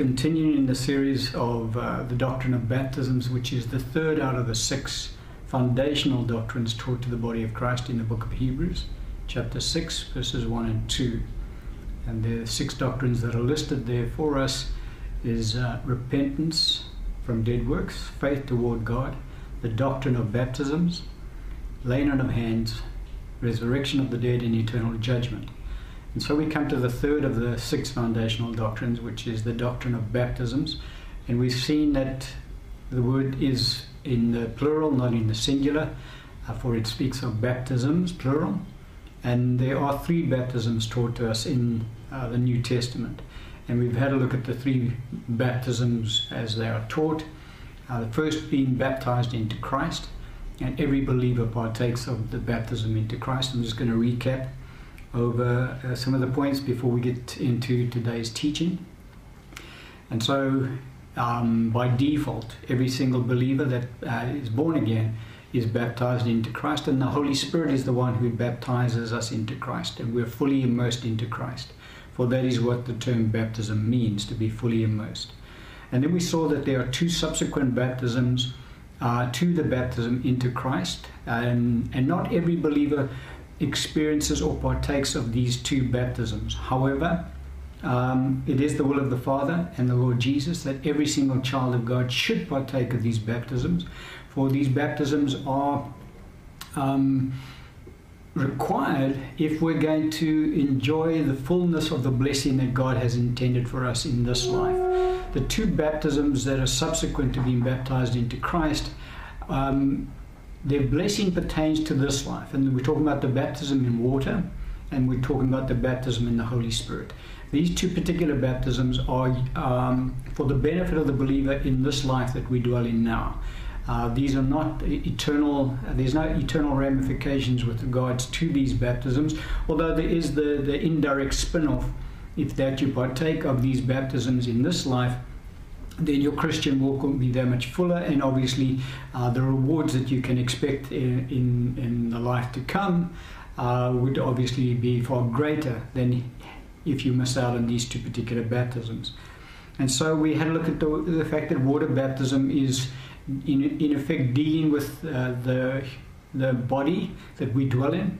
continuing in the series of uh, the doctrine of baptisms, which is the third out of the six foundational doctrines taught to the body of Christ in the book of Hebrews, chapter 6, verses 1 and 2. And the six doctrines that are listed there for us is uh, repentance from dead works, faith toward God, the doctrine of baptisms, laying on of hands, resurrection of the dead, and eternal judgment. And so we come to the third of the six foundational doctrines, which is the doctrine of baptisms. And we've seen that the word is in the plural, not in the singular, uh, for it speaks of baptisms, plural. And there are three baptisms taught to us in uh, the New Testament. And we've had a look at the three baptisms as they are taught. Uh, the first being baptized into Christ, and every believer partakes of the baptism into Christ. I'm just going to recap over uh, some of the points before we get into today's teaching. And so, um, by default, every single believer that uh, is born again is baptized into Christ, and the Holy Spirit is the one who baptizes us into Christ, and we're fully immersed into Christ. For that is what the term baptism means to be fully immersed. And then we saw that there are two subsequent baptisms uh, to the baptism into Christ, and, and not every believer experiences or partakes of these two baptisms. However, um, it is the will of the Father and the Lord Jesus that every single child of God should partake of these baptisms, for these baptisms are um, required if we're going to enjoy the fullness of the blessing that God has intended for us in this life. The two baptisms that are subsequent to being baptized into Christ um, their blessing pertains to this life. And we're talking about the baptism in water and we're talking about the baptism in the Holy Spirit. These two particular baptisms are um, for the benefit of the believer in this life that we dwell in now. Uh, these are not eternal, there's no eternal ramifications with regards to these baptisms, although there is the, the indirect spin off if that you partake of these baptisms in this life then your Christian walk will be that much fuller, and obviously uh, the rewards that you can expect in, in, in the life to come uh, would obviously be far greater than if you miss out on these two particular baptisms. And so we had a look at the, the fact that water baptism is, in, in effect, dealing with uh, the, the body that we dwell in.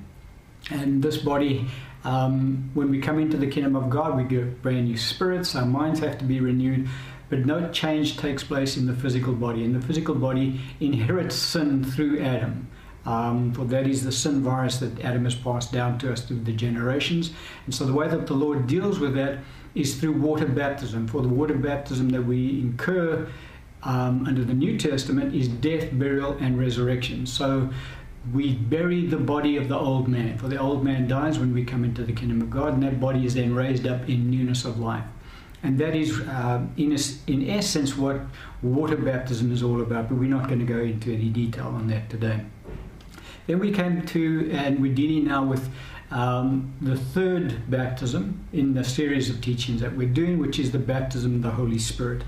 And this body um, when we come into the kingdom of God, we get brand new spirits, our minds have to be renewed, but no change takes place in the physical body. And the physical body inherits sin through Adam. Um, for that is the sin virus that Adam has passed down to us through the generations. And so the way that the Lord deals with that is through water baptism. For the water baptism that we incur um, under the New Testament is death, burial, and resurrection. So we bury the body of the old man. For the old man dies when we come into the kingdom of God, and that body is then raised up in newness of life. And that is, uh, in, a, in essence, what water baptism is all about, but we're not going to go into any detail on that today. Then we came to, and we're dealing now with um, the third baptism in the series of teachings that we're doing, which is the baptism of the Holy Spirit.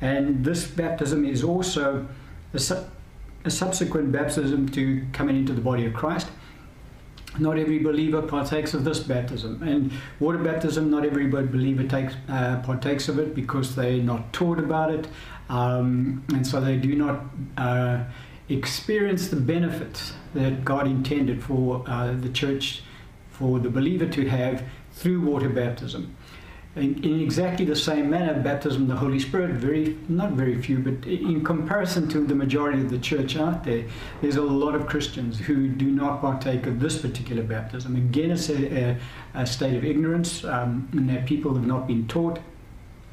And this baptism is also a, su- a subsequent baptism to coming into the body of Christ not every believer partakes of this baptism. And water baptism, not every believer takes, uh, partakes of it because they're not taught about it. Um, and so they do not uh, experience the benefits that God intended for uh, the church, for the believer to have through water baptism in, in, exactly the same manner, baptism of the Holy Spirit, very not very few, but in comparison to the majority of the church out there, there's a lot of Christians who do not partake of this particular baptism. Again, it's a, a, a state of ignorance, um, and that people have not been taught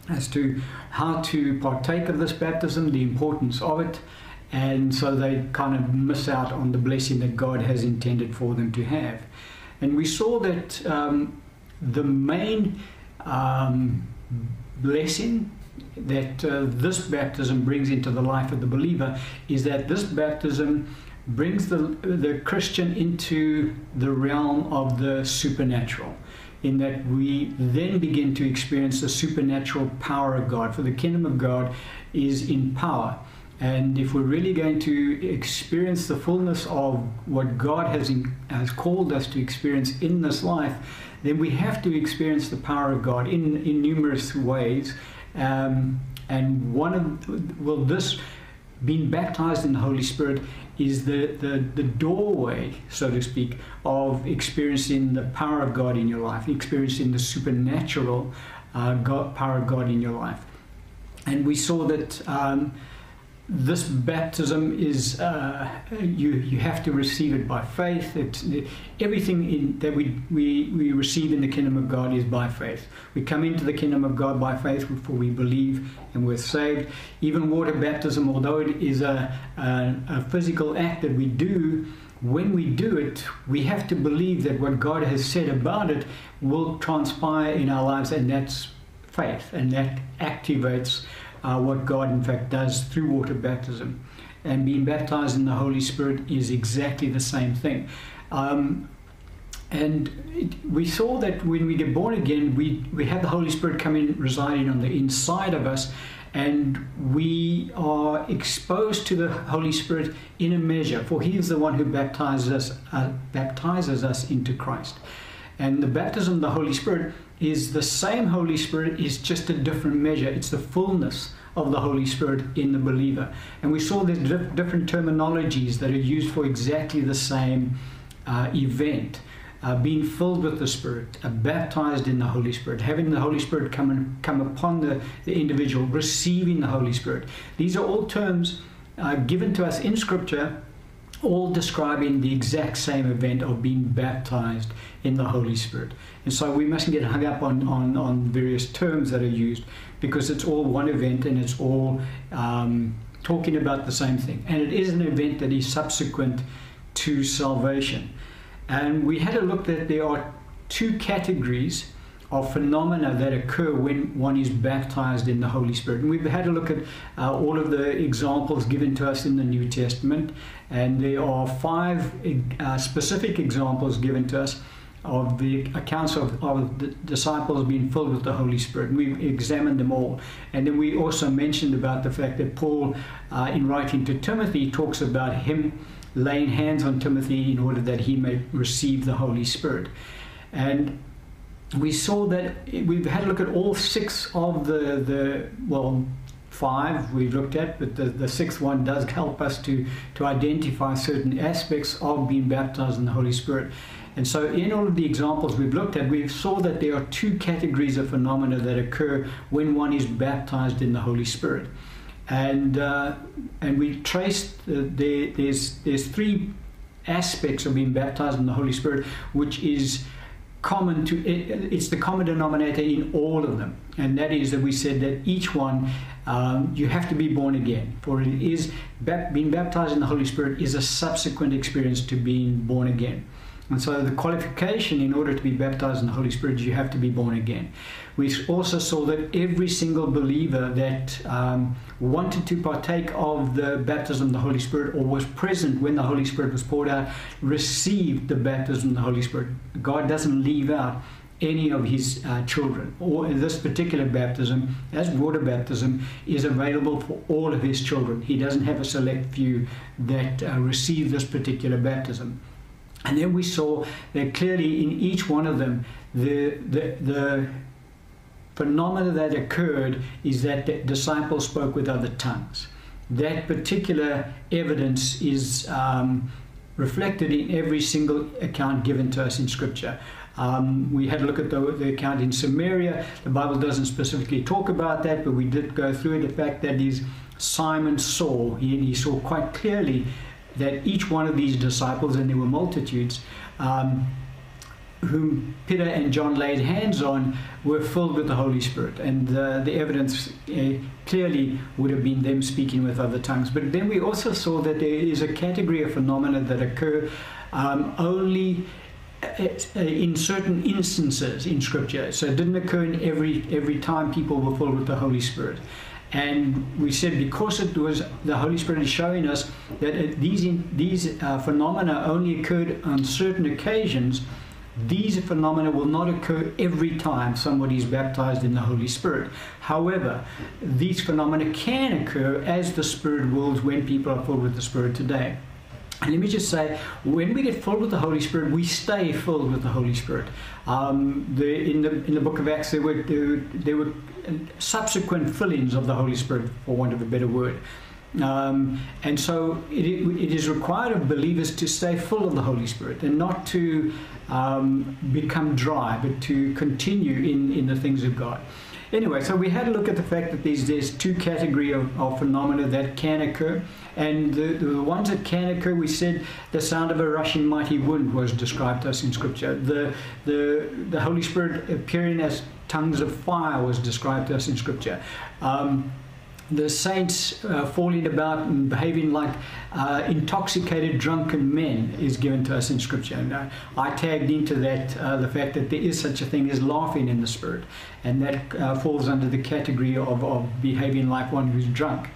as to how to partake of this baptism, the importance of it, and so they kind of miss out on the blessing that God has intended for them to have. And we saw that um, the main um, blessing that uh, this baptism brings into the life of the believer is that this baptism brings the, the Christian into the realm of the supernatural, in that we then begin to experience the supernatural power of God. For the kingdom of God is in power. And if we're really going to experience the fullness of what God has, in, has called us to experience in this life, then we have to experience the power of God in, in numerous ways. Um, and one of well, this being baptized in the Holy Spirit is the, the, the doorway, so to speak, of experiencing the power of God in your life, experiencing the supernatural uh, God, power of God in your life. And we saw that um, this baptism is uh, you you have to receive it by faith. It's, everything in, that we, we we receive in the kingdom of God is by faith. We come into the kingdom of God by faith, for we believe and we're saved. Even water baptism, although it is a, a, a physical act that we do, when we do it, we have to believe that what God has said about it will transpire in our lives, and that's faith, and that activates uh, what God, in fact, does through water baptism. And being baptized in the Holy Spirit is exactly the same thing. Um, and it, we saw that when we get born again, we, we have the Holy Spirit coming, residing on the inside of us, and we are exposed to the Holy Spirit in a measure, for He is the one who baptizes us, uh, baptizes us into Christ. And the baptism of the Holy Spirit is the same Holy Spirit, is just a different measure. It's the fullness of the Holy Spirit in the believer. And we saw there's different terminologies that are used for exactly the same uh, event. Uh, being filled with the Spirit, uh, baptized in the Holy Spirit, having the Holy Spirit come and come upon the, the individual, receiving the Holy Spirit. These are all terms uh, given to us in Scripture all describing the exact same event of being baptized in the Holy Spirit. And so we mustn't get hung up on, on, on various terms that are used because it's all one event and it's all um, talking about the same thing. And it is an event that is subsequent to salvation. And we had a look that there are two categories of phenomena that occur when one is baptized in the Holy Spirit. And we've had a look at uh, all of the examples given to us in the New Testament, and there are five uh, specific examples given to us of the accounts of, of the disciples being filled with the Holy Spirit. We examined them all. And then we also mentioned about the fact that Paul, uh, in writing to Timothy, talks about him laying hands on Timothy in order that he may receive the Holy Spirit. And we saw that we've had a look at all six of the, the well, five we've looked at, but the, the sixth one does help us to, to identify certain aspects of being baptized in the Holy Spirit. And so, in all of the examples we've looked at, we saw that there are two categories of phenomena that occur when one is baptized in the Holy Spirit. And, uh, and we traced uh, there, there's, there's three aspects of being baptized in the Holy Spirit, which is common to it, it's the common denominator in all of them. And that is that we said that each one um, you have to be born again. For it is being baptized in the holy spirit is a subsequent experience to being born again and so the qualification in order to be baptized in the Holy Spirit, is you have to be born again. We also saw that every single believer that um, wanted to partake of the baptism of the Holy Spirit or was present when the Holy Spirit was poured out received the baptism of the Holy Spirit. God doesn't leave out any of his uh, children. Or this particular baptism, as water baptism, is available for all of his children. He doesn't have a select few that uh, receive this particular baptism. And then we saw that clearly in each one of them, the, the, the phenomena that occurred is that the disciples spoke with other tongues. That particular evidence is um, reflected in every single account given to us in Scripture. Um, we had a look at the, the, account in Samaria. The Bible doesn't specifically talk about that, but we did go through. The fact that is Simon saw, he, he saw quite clearly that each one of these disciples, and there were multitudes, um, whom Peter and John laid hands on, were filled with the Holy Spirit. And uh, the evidence uh, clearly would have been them speaking with other tongues. But then we also saw that there is a category of phenomena that occur um, only uh, in certain instances in Scripture. So it didn't occur in every every time people were filled with the Holy Spirit. And we said because it was the Holy Spirit is showing us that it, these these uh, phenomena only occurred on certain occasions. These phenomena will not occur every time somebody is baptized in the Holy Spirit. However, these phenomena can occur as the Spirit wills when people are filled with the Spirit today. And let me just say, when we get filled with the Holy Spirit, we stay filled with the Holy Spirit. Um, the, in, the, in the book of Acts, there were, there, there were subsequent fillings of the Holy Spirit, for want of a better word. Um, and so it, it is required of believers to stay full of the Holy Spirit and not to um, become dry, but to continue in, in the things of God. Anyway, so we had a look at the fact that there's, there's two category of, of phenomena that can occur. And the, the ones that can occur, we said the sound of a rushing mighty wind was described to us in Scripture. The, the, the Holy Spirit appearing as tongues of fire was described to us in Scripture. Um, the saints uh, falling about and behaving like uh, intoxicated, drunken men is given to us in Scripture. And uh, I tagged into that uh, the fact that there is such a thing as laughing in the Spirit, and that uh, falls under the category of, of behaving like one who's drunk.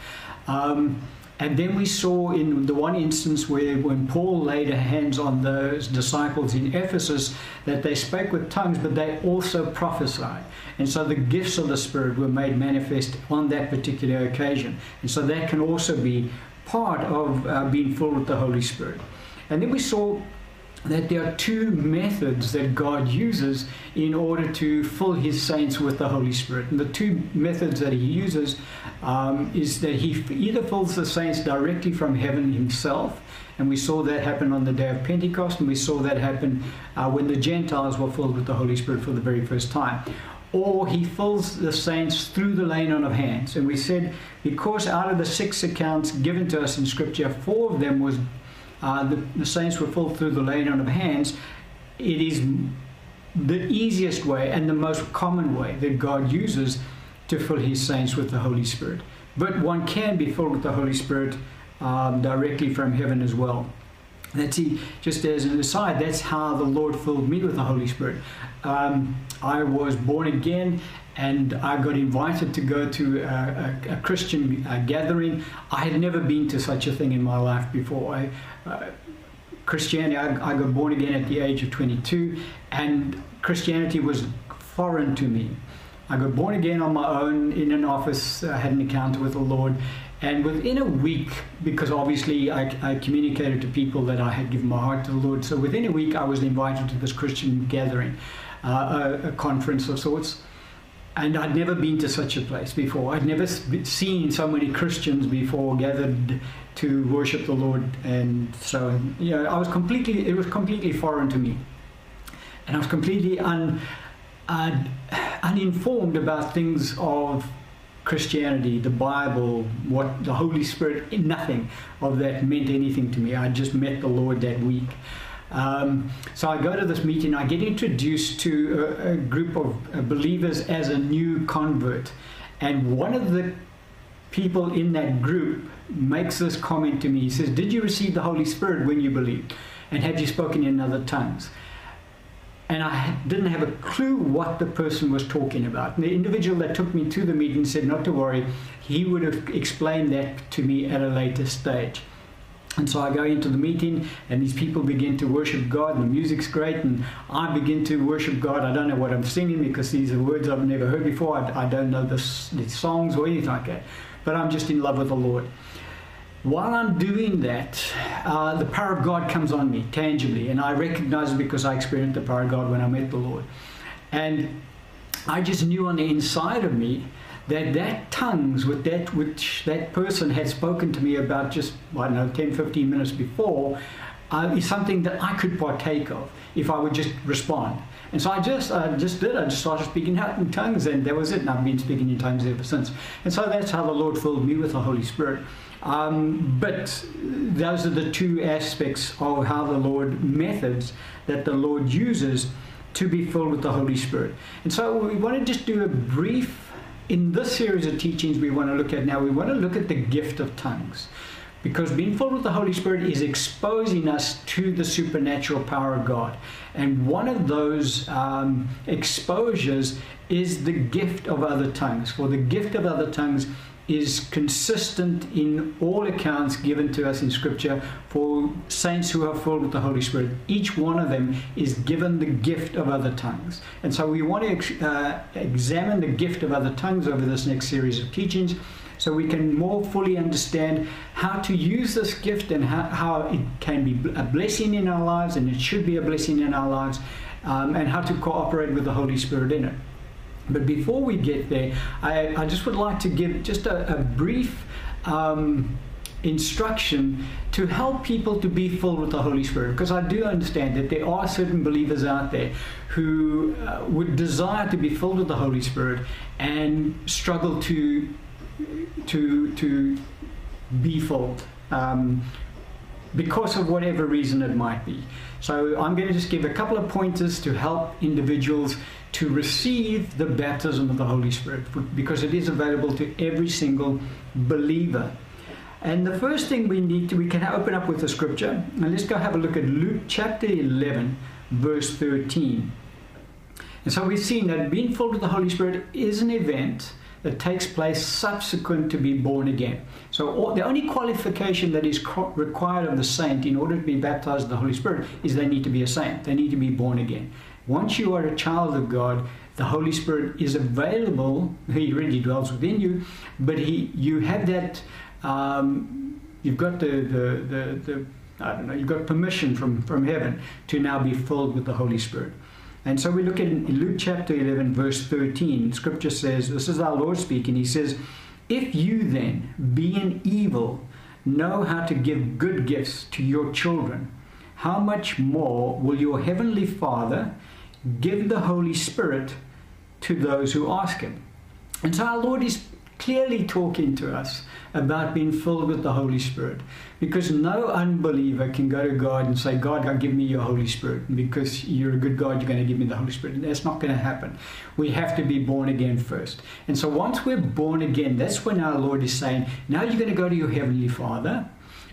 Um, and then we saw in the one instance where when Paul laid hands on those disciples in Ephesus that they spoke with tongues, but they also prophesied. And so the gifts of the Spirit were made manifest on that particular occasion. And so that can also be part of uh, being full with the Holy Spirit. And then we saw that there are two methods that God uses in order to fill his saints with the Holy Spirit. And the two methods that he uses um, is that he either fills the saints directly from heaven himself, and we saw that happen on the day of Pentecost, and we saw that happen uh, when the Gentiles were filled with the Holy Spirit for the very first time. Or he fills the saints through the laying on of hands. And we said, because out of the six accounts given to us in Scripture, four of them was uh, the, the, saints were filled through the laying on of hands, it is the easiest way and the most common way that God uses to fill his saints with the Holy Spirit. But one can be filled with the Holy Spirit um, directly from heaven as well. That's he, just as an aside, that's how the Lord filled me with the Holy Spirit. Um, I was born again and I got invited to go to a, a, a Christian uh, gathering. I had never been to such a thing in my life before. I, uh, Christianity, I, I, got born again at the age of 22, and Christianity was foreign to me. I got born again on my own in an office, I had an encounter with the Lord, and within a week, because obviously I, I, communicated to people that I had given my heart to the Lord, so within a week I was invited to this Christian gathering, uh, a, a conference of sorts and I'd never been to such a place before. I'd never seen so many Christians before gathered to worship the Lord, and so you know, I was completely. It was completely foreign to me, and I was completely un, uh, uninformed about things of Christianity, the Bible, what the Holy Spirit. Nothing of that meant anything to me. I just met the Lord that week. Um, so I go to this meeting, I get introduced to a, a group of uh, believers as a new convert. And one of the people in that group makes this comment to me. He says, Did you receive the Holy Spirit when you believed? And have you spoken in other tongues? And I didn't have a clue what the person was talking about. And the individual that took me to the meeting said, Not to worry, he would have explained that to me at a later stage. And so I go into the meeting, and these people begin to worship God, and the music's great, and I begin to worship God. I don't know what I'm singing because these are words I've never heard before. I, I don't know the, the songs or anything like that, but I'm just in love with the Lord. While I'm doing that, uh, the power of God comes on me tangibly, and I recognize it because I experienced the power of God when I met the Lord. And I just knew on the inside of me that that tongues with that which that person had spoken to me about just I don't know 10 15 minutes before uh, is something that I could partake of if I would just respond. And so I just I just did I just started speaking out in tongues and that was it. And I've been speaking in tongues ever since. And so that's how the Lord filled me with the Holy Spirit. Um, but those are the two aspects of how the Lord methods that the Lord uses to be filled with the Holy Spirit. And so we want to just do a brief in this series of teachings we want to look at now, we want to look at the gift of tongues. Because being filled with the Holy Spirit is exposing us to the supernatural power of God. And one of those um, exposures is the gift of other tongues. For the gift of other tongues is consistent in all accounts given to us in Scripture for saints who are filled with the Holy Spirit. Each one of them is given the gift of other tongues. And so we want to uh, examine the gift of other tongues over this next series of teachings. so we can more fully understand how to use this gift and how, how it can be a blessing in our lives and it should be a blessing in our lives um, and how to cooperate with the Holy Spirit in it. But before we get there, I, I just would like to give just a, a brief um, instruction to help people to be filled with the Holy Spirit. Because I do understand that there are certain believers out there who uh, would desire to be filled with the Holy Spirit and struggle to to to be filled. Um, because of whatever reason it might be. So I'm going to just give a couple of pointers to help individuals to receive the baptism of the Holy Spirit because it is available to every single believer. And the first thing we need to, we can open up with the scripture. And let's go have a look at Luke chapter 11, verse 13. And so we've seen that being filled with the Holy Spirit is an event that takes place subsequent to be born again. So all, the only qualification that is required of the saint in order to be baptized in the Holy Spirit is they need to be a saint. They need to be born again. Once you are a child of God, the Holy Spirit is available. He really dwells within you, but he, you have that. Um, you've got the, the, the, the I don't know. You've got permission from from heaven to now be filled with the Holy Spirit. And so we look at in Luke chapter 11, verse 13. Scripture says, This is our Lord speaking. He says, If you then, being evil, know how to give good gifts to your children, how much more will your heavenly Father give the Holy Spirit to those who ask Him? And so our Lord is clearly talking to us about being filled with the Holy Spirit. Because no unbeliever can go to God and say, God, God, give me your Holy Spirit. Because you're a good God, you're going to give me the Holy Spirit. That's not going to happen. We have to be born again first. And so once we're born again, that's when our Lord is saying, now you're going to go to your Heavenly Father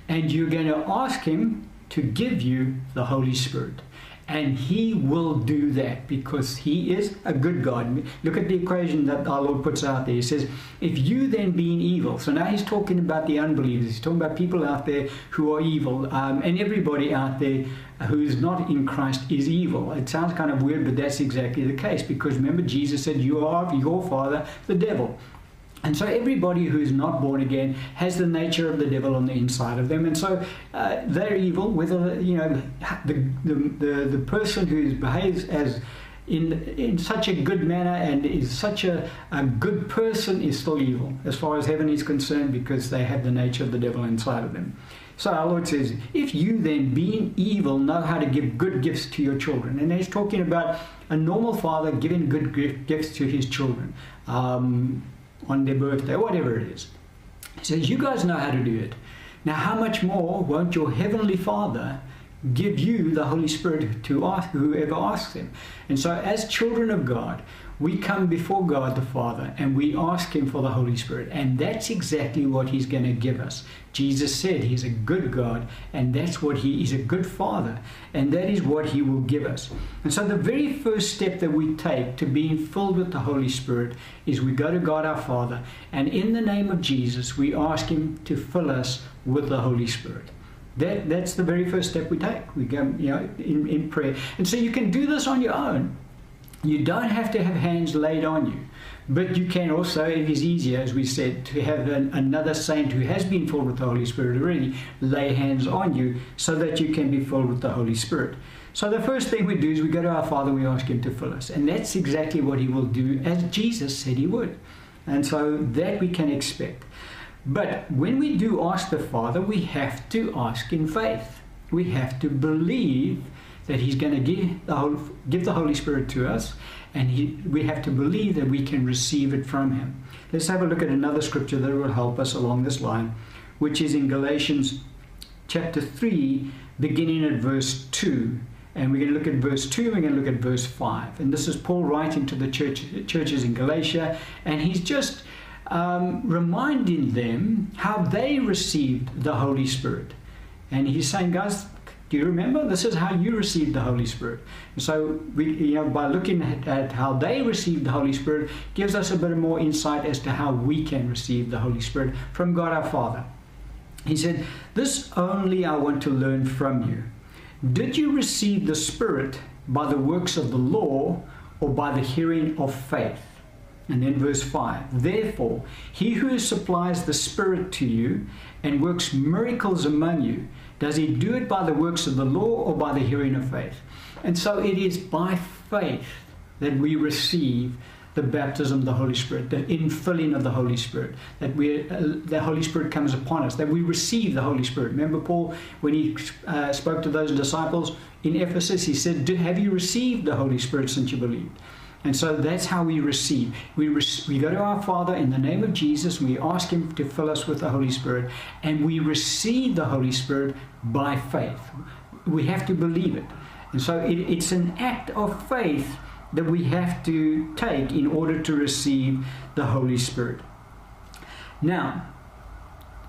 and you're going to ask Him to give you the Holy Spirit. And he will do that because he is a good God. Look at the equation that our Lord puts out there. He says, If you then being evil, so now he's talking about the unbelievers, he's talking about people out there who are evil, um, and everybody out there who is not in Christ is evil. It sounds kind of weird, but that's exactly the case because remember, Jesus said, You are your father, the devil. And so everybody who is not born again has the nature of the devil on the inside of them, and so uh, they're evil. Whether you know the the, the, the person who behaves as in in such a good manner and is such a, a good person is still evil as far as heaven is concerned because they have the nature of the devil inside of them. So our Lord says, if you then, being evil, know how to give good gifts to your children, and he's talking about a normal father giving good gifts to his children. Um, on their birthday, whatever it is. He says, You guys know how to do it. Now, how much more won't your Heavenly Father give you the Holy Spirit to ask whoever asks Him? And so, as children of God, we come before God the Father and we ask Him for the Holy Spirit. And that's exactly what He's going to give us. Jesus said He's a good God, and that's what He is a good Father, and that is what He will give us. And so, the very first step that we take to being filled with the Holy Spirit is we go to God our Father, and in the name of Jesus, we ask Him to fill us with the Holy Spirit. That, that's the very first step we take. We go, you know, in, in prayer. And so you can do this on your own. You don't have to have hands laid on you. But you can also, it is easier, as we said, to have an, another saint who has been filled with the Holy Spirit already lay hands on you so that you can be filled with the Holy Spirit. So the first thing we do is we go to our Father and we ask Him to fill us. And that's exactly what He will do, as Jesus said He would. And so that we can expect. But when we do ask the Father, we have to ask in faith. We have to believe that He's going to give the, give the Holy Spirit to us, and he, we have to believe that we can receive it from Him. Let's have a look at another scripture that will help us along this line, which is in Galatians chapter 3, beginning at verse 2. And we're going to look at verse 2 and we're going to look at verse 5. And this is Paul writing to the church, churches in Galatia, and he's just um, reminding them how they received the Holy Spirit. And he's saying, guys, do you remember? This is how you received the Holy Spirit. So we, you know, by looking at, at, how they received the Holy Spirit, gives us a bit more insight as to how we can receive the Holy Spirit from God our Father. He said, "This only I want to learn from you. Did you receive the Spirit by the works of the law, or by the hearing of faith?" And then verse 5 Therefore, he who supplies the Spirit to you and works miracles among you, does he do it by the works of the law or by the hearing of faith? And so it is by faith that we receive the baptism of the Holy Spirit, the infilling of the Holy Spirit, that we, uh, the Holy Spirit comes upon us, that we receive the Holy Spirit. Remember Paul, when he uh, spoke to those disciples in Ephesus, he said, Have you received the Holy Spirit since you believed? And so that's how we receive. We, re- we go to our Father in the name of Jesus, we ask Him to fill us with the Holy Spirit, and we receive the Holy Spirit by faith. We have to believe it. And so it, it's an act of faith that we have to take in order to receive the Holy Spirit. Now,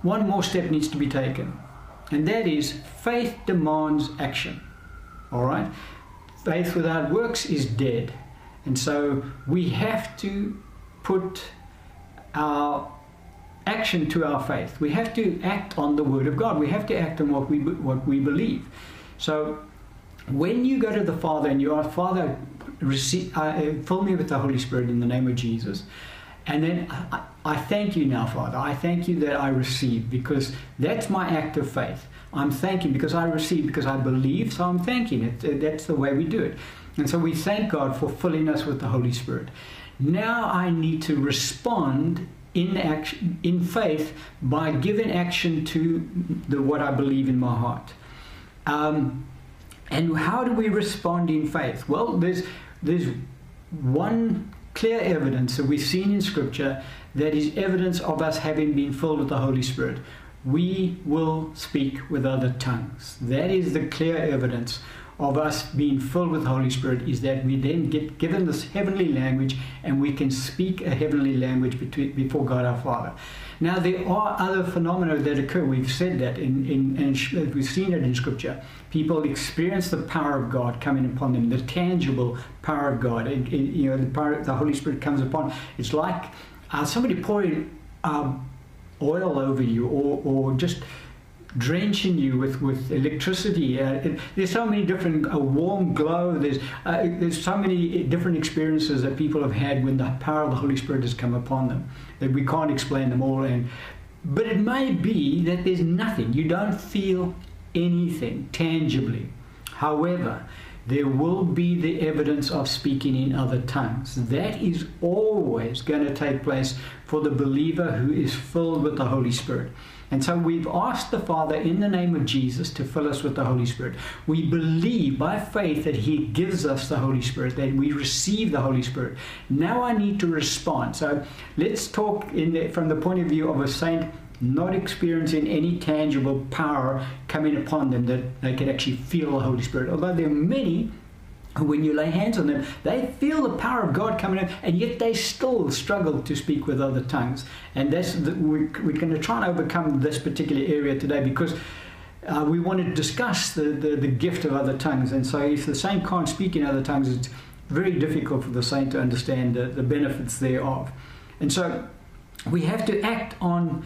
one more step needs to be taken, and that is faith demands action. All right? Faith without works is dead. And so we have to put our action to our faith. We have to act on the Word of God. We have to act on what we, what we believe. So when you go to the Father and you ask, Father, receive, uh, fill me with the Holy Spirit in the name of Jesus. And then I, I, thank you now, Father. I thank you that I receive because that's my act of faith. I'm thanking because I receive because I believe, so I'm thanking it. That's the way we do it. And so we thank God for filling us with the Holy Spirit. Now I need to respond in action, in faith, by giving action to the, what I believe in my heart. Um, and how do we respond in faith? Well, there's there's one clear evidence that we've seen in Scripture that is evidence of us having been filled with the Holy Spirit. We will speak with other tongues. That is the clear evidence of us being filled with Holy Spirit is that we then get given this heavenly language and we can speak a heavenly language between, before God our Father. Now, there are other phenomena that occur. We've said that, in, in, and we've seen it in Scripture. People experience the power of God coming upon them, the tangible power of God. And, and you know, the, power, the Holy Spirit comes upon. It's like uh, somebody pouring um, oil over you or, or just drenching you with, with electricity. Uh, it, there's so many different, a warm glow, there's, uh, there's so many different experiences that people have had when the power of the Holy Spirit has come upon them that we can't explain them all. And, but it may be that there's nothing, you don't feel anything tangibly. However, there will be the evidence of speaking in other tongues. That is always going to take place for the believer who is filled with the Holy Spirit. And so we've asked the Father in the name of Jesus to fill us with the Holy Spirit. We believe by faith that He gives us the Holy Spirit, that we receive the Holy Spirit. Now I need to respond. So let's talk the, from the point of view of a saint not experiencing any tangible power coming upon them that they can actually feel the Holy Spirit. Although there are many when you lay hands on them, they feel the power of God coming in, and yet they still struggle to speak with other tongues. And that's the, we're, we're going to try and overcome this particular area today because uh, we want to discuss the, the, the, gift of other tongues. And so, if the saint can't speak in other tongues, it's very difficult for the saint to understand the, the benefits thereof. And so, we have to act on,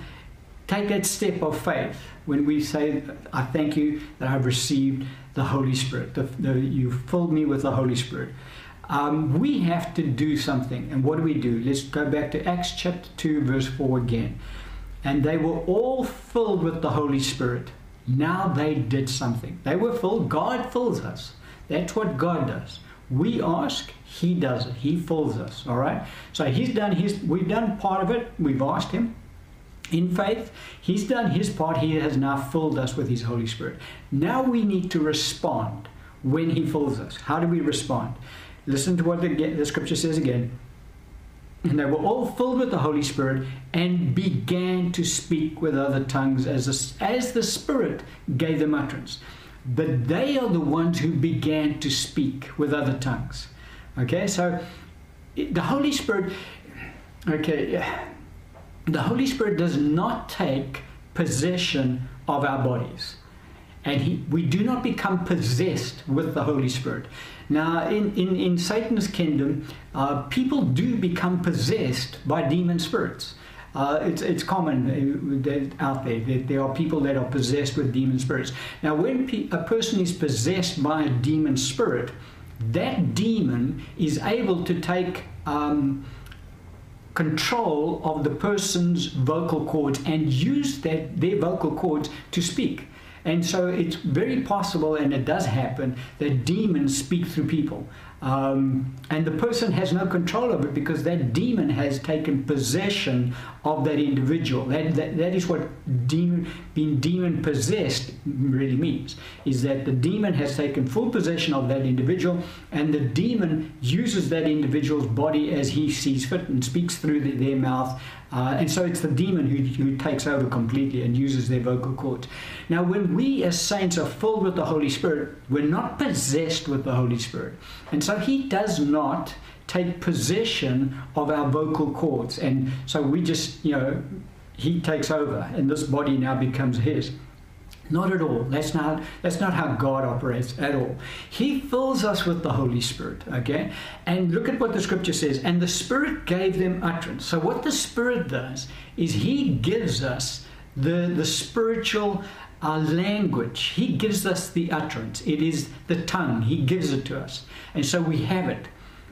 take that step of faith when we say, I thank you that I've received the Holy Spirit. The, the, you filled me with the Holy Spirit. Um, we have to do something. And what do we do? Let's go back to Acts chapter 2, verse 4 again. And they were all filled with the Holy Spirit. Now they did something. They were filled. God fills us. That's what God does. We ask, He does it. He fills us. All right. So He's done His. We've done part of it. We've asked Him in faith. He's done his part. He has now filled us with his Holy Spirit. Now we need to respond when he fills us. How do we respond? Listen to what the, the scripture says again. And they were all filled with the Holy Spirit and began to speak with other tongues as, a, as the Spirit gave them utterance. But they are the ones who began to speak with other tongues. Okay, so the Holy Spirit, okay, the Holy Spirit does not take possession of our bodies. And he, we do not become possessed with the Holy Spirit. Now, in, in, in Satan's kingdom, uh, people do become possessed by demon spirits. Uh, it's, it's common uh, out there that there are people that are possessed with demon spirits. Now, when pe- a person is possessed by a demon spirit, that demon is able to take um, control of the person's vocal cords and use that their vocal cords to speak. And so it's very possible, and it does happen, that demons speak through people. Um, and the person has no control of it because that demon has taken possession of that individual. That, that, that is what demon, being demon possessed really means, is that the demon has taken full possession of that individual and the demon uses that individual's body as he sees fit and speaks through the, their mouth uh, and so it's the demon who, who takes over completely and uses their vocal cords. Now, when we as saints are filled with the Holy Spirit, we're not possessed with the Holy Spirit. And so He does not take possession of our vocal cords. And so we just, you know, He takes over, and this body now becomes His. Not at all. That's not that's not how God operates at all. He fills us with the Holy Spirit, okay? And look at what the scripture says. And the Spirit gave them utterance. So what the Spirit does is he gives us the the spiritual uh, language. He gives us the utterance. It is the tongue. He gives it to us. And so we have it.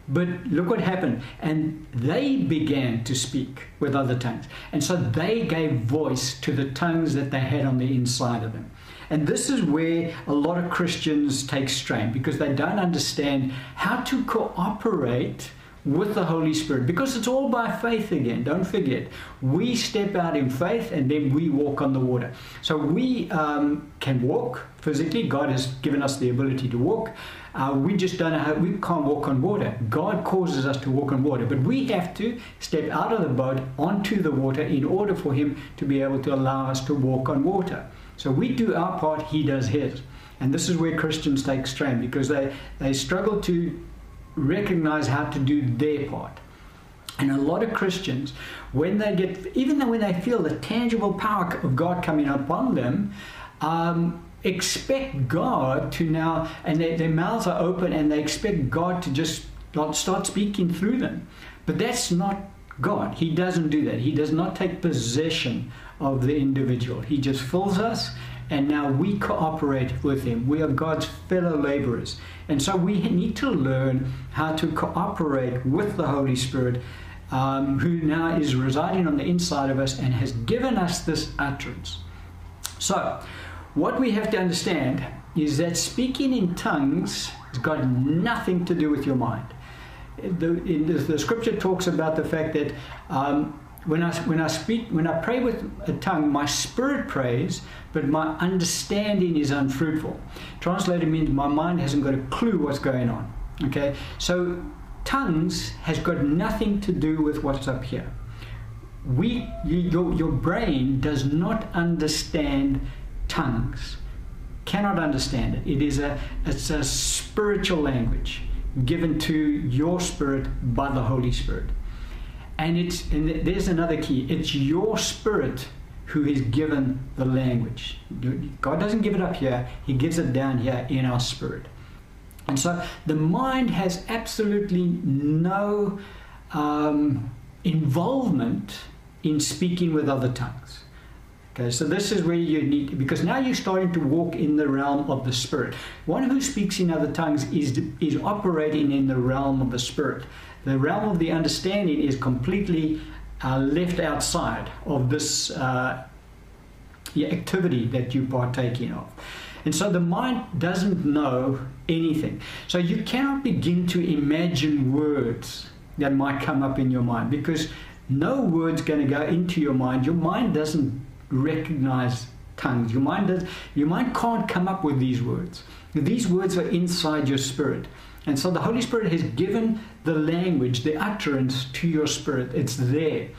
But look what happened. And they began to speak with other tongues. And so they gave voice to the tongues that they had on the inside of them. And this is where a lot of Christians take strain because they don't understand how to cooperate with the Holy Spirit because it's all by faith again. Don't forget, we step out in faith and then we walk on the water. So we um, can walk physically. God has given us the ability to walk. Uh, we just don't know how, we can't walk on water. God causes us to walk on water, but we have to step out of the boat onto the water in order for Him to be able to allow us to walk on water. So we do our part, He does His. And this is where Christians take strain because they, they struggle to recognize how to do their part. And a lot of Christians, when they get, even though when they feel the tangible power of God coming upon them, um, expect God to now, and their, their mouths are open and they expect God to just start speaking through them. But that's not God. He doesn't do that. He does not take possession of the individual. He just fills us and now we cooperate with Him. We are God's fellow laborers. And so we need to learn how to cooperate with the Holy Spirit, um, who now is residing on the inside of us and has given us this utterance. So, what we have to understand is that speaking in tongues has got nothing to do with your mind. The, the, the scripture talks about the fact that um, when I, when I speak, when I pray with a tongue, my spirit prays, but my understanding is unfruitful. Translated means my mind hasn't got a clue what's going on. Okay, so tongues has got nothing to do with what's up here. We, you, your, your brain does not understand tongues, cannot understand it. It is a, it's a spiritual language given to your spirit by the Holy Spirit. And it's and there's another key. It's your spirit who is given the language. God doesn't give it up here, He gives it down here in our spirit. And so the mind has absolutely no um, involvement in speaking with other tongues. Okay, so this is where you need, because now you're starting to walk in the realm of the Spirit. One who speaks in other tongues is, is operating in the realm of the Spirit. The realm of the understanding is completely uh, left outside of this uh, activity that you partake in of. And so the mind doesn't know anything. So you cannot begin to imagine words that might come up in your mind because no word's going to go into your mind. Your mind doesn't recognize tongues. Your mind does your mind can't come up with these words. These words are inside your spirit. And so the Holy Spirit has given the language, the utterance to your spirit. It's there.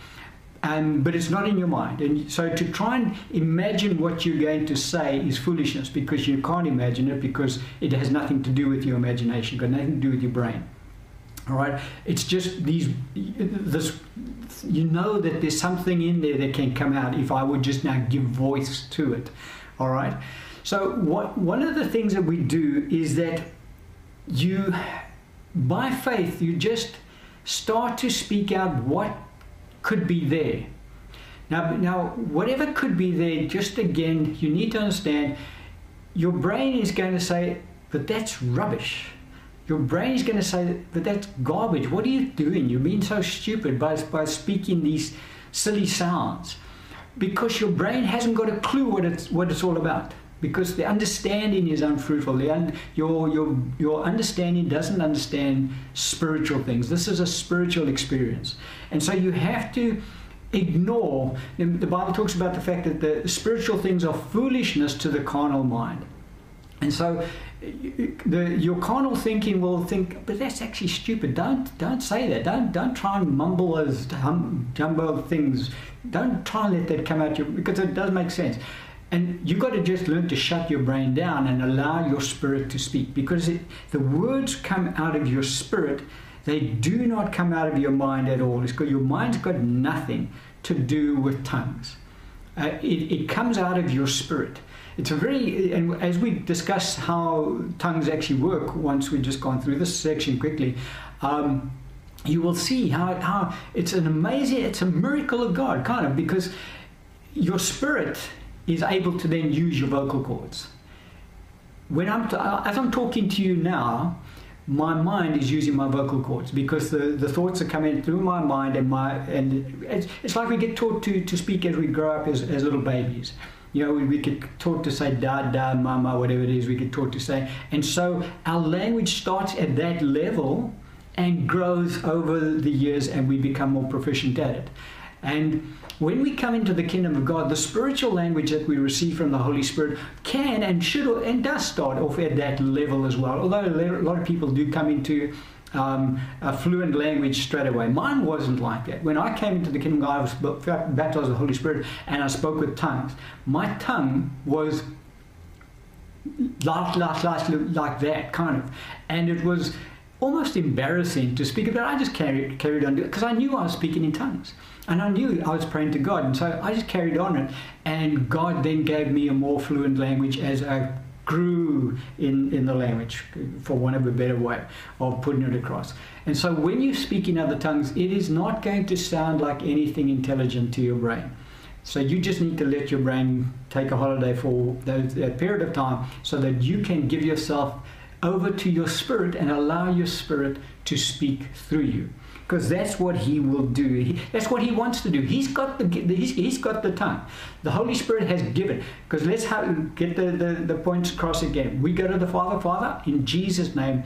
Um, but it's not in your mind. And so to try and imagine what you're going to say is foolishness because you can't imagine it because it has nothing to do with your imagination, got nothing to do with your brain. All right, it's just these. This, you know that there's something in there that can come out if I would just now give voice to it. All right. So what one of the things that we do is that you, by faith, you just start to speak out what could be there. Now, now, whatever could be there, just again, you need to understand your brain is going to say, but that's rubbish. Your brain is going to say, but that's garbage. What are you doing? You're being so stupid by, by speaking these silly sounds. Because your brain hasn't got a clue what it's, what it's all about. Because the understanding is unfruitful. The un, your, your, your understanding doesn't understand spiritual things. This is a spiritual experience. And so you have to ignore. The Bible talks about the fact that the spiritual things are foolishness to the carnal mind. And so the, your carnal thinking will think, but that's actually stupid. Don't don't say that. Don't don't try and mumble as hum, things. Don't try and let that come out your because it does make sense. And you've got to just learn to shut your brain down and allow your spirit to speak because it, the words come out of your spirit. They do not come out of your mind at all. It's got, your mind's got nothing to do with tongues. Uh, it, it comes out of your spirit it's a very, and as we discuss how tongues actually work, once we've just gone through this section quickly, um, you will see how, how it's an amazing, it's a miracle of God, kind of, because your spirit is able to then use your vocal cords. When I'm, as I'm talking to you now, my mind is using my vocal cords because the, the thoughts are coming through my mind and my and it's, it's like we get taught to, to speak as we grow up as, as little babies you know, we get taught to say da, da, mama, whatever it is, we get taught to say. And so our language starts at that level and grows over the years and we become more proficient at it. And when we come into the kingdom of God, the spiritual language that we receive from the Holy Spirit can and should and does start off at that level as well. Although a lot of people do come into um, a fluent language straight away. Mine wasn't like that. When I came into the kingdom I was baptized with the Holy Spirit and I spoke with tongues. My tongue was like, like, like, like that, kind of. And it was almost embarrassing to speak about. I just carried, carried on because I knew I was speaking in tongues. And I knew I was praying to God. And so I just carried on it. And God then gave me a more fluent language as I grew in, in the language, for want of a better way of putting it across. And so when you speak in other tongues, it is not going to sound like anything intelligent to your brain. So you just need to let your brain take a holiday for that period of time so that you can give yourself over to your spirit and allow your spirit to speak through you because that's what he will do. He, that's what he wants to do. He's got the he's, he's got the tongue. The Holy Spirit has given. Because let's have, get the, the, the points across again. We go to the Father, Father, in Jesus' name.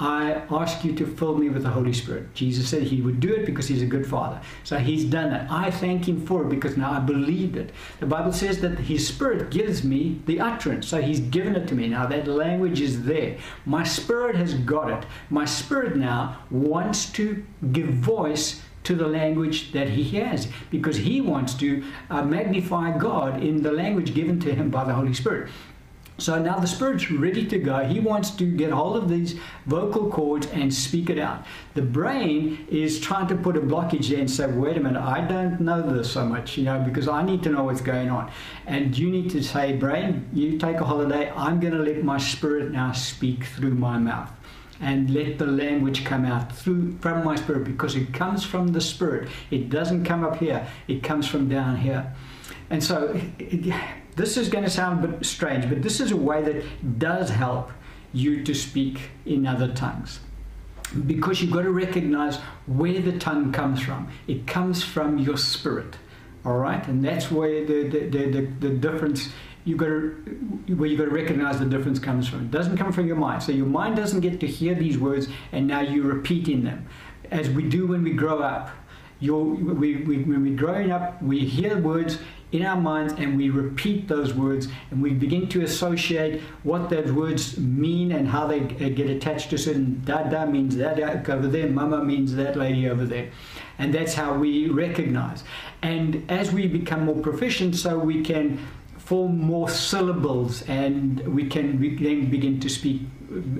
I ask you to fill me with the Holy Spirit. Jesus said he would do it because he's a good father. So he's done it. I thank him for it because now I believed it. The Bible says that his spirit gives me the utterance. So he's given it to me. Now that language is there. My spirit has got it. My spirit now wants to give voice to the language that he has because he wants to uh, magnify God in the language given to him by the Holy Spirit. So now the Spirit's ready to go. He wants to get hold of these vocal cords and speak it out. The brain is trying to put a blockage there and say, wait a minute, I don't know this so much, you know, because I need to know what's going on. And you need to say, brain, you take a holiday. I'm going to let my spirit now speak through my mouth and let the language come out through from my spirit because it comes from the spirit. It doesn't come up here. It comes from down here. And so this is going to sound a bit strange, but this is a way that does help you to speak in other tongues. Because you've got to recognize where the tongue comes from. It comes from your spirit. All right? And that's where the, the, the, the, the difference you've got to where you've got to recognize the difference comes from. It doesn't come from your mind. So your mind doesn't get to hear these words and now you're repeating them, as we do when we grow up. You're, we, we, when we're growing up, we hear words in our minds and we repeat those words and we begin to associate what those words mean and how they get attached to certain dada means that over there, mama means that lady over there. And that's how we recognize. And as we become more proficient, so we can form more syllables and we can we then begin to speak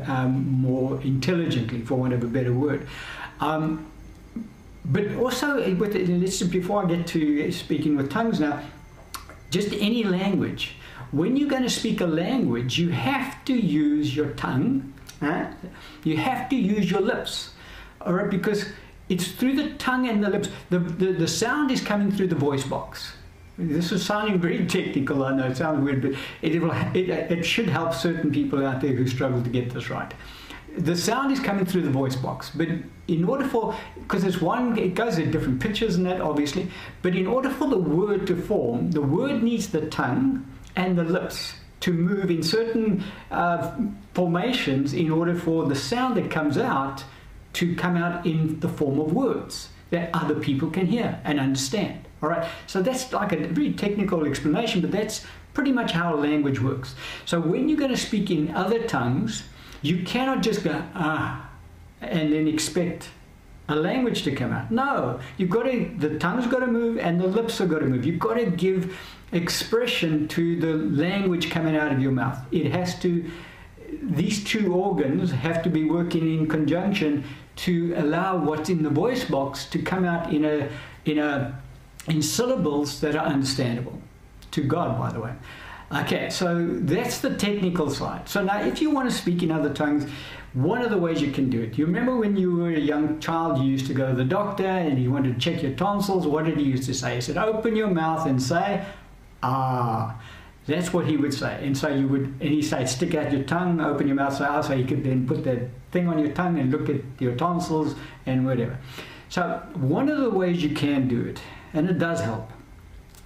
um, more intelligently, for want of a better word. Um, but also, with, before I get to speaking with tongues now, just any language. When you're going to speak a language, you have to use your tongue. Right? You have to use your lips. All right, because it's through the tongue and the lips. The, the, the sound is coming through the voice box. This is sounding very technical, I know it sounds weird, but it, will, it, it should help certain people out there who struggle to get this right the sound is coming through the voice box, but in order for, because it's one, it goes at different pitches and that obviously, but in order for the word to form, the word needs the tongue and the lips to move in certain uh, formations in order for the sound that comes out to come out in the form of words that other people can hear and understand. All right, so that's like a very technical explanation, but that's pretty much how language works. So when you're going to speak in other tongues, you cannot just go, ah, and then expect a language to come out. No, you've got to, the tongue's got to move and the lips have got to move. You've got to give expression to the language coming out of your mouth. It has to, these two organs have to be working in conjunction to allow what's in the voice box to come out in a, in a, in syllables that are understandable to God, by the way. Okay, so that's the technical side. So now, if you want to speak in other tongues, one of the ways you can do it. You remember when you were a young child, you used to go to the doctor and he wanted to check your tonsils. What did he used to say? He said, "Open your mouth and say, ah." That's what he would say. And so you would, and he said, stick out your tongue, open your mouth, say, ah. So he could then put that thing on your tongue and look at your tonsils and whatever. So one of the ways you can do it, and it does help,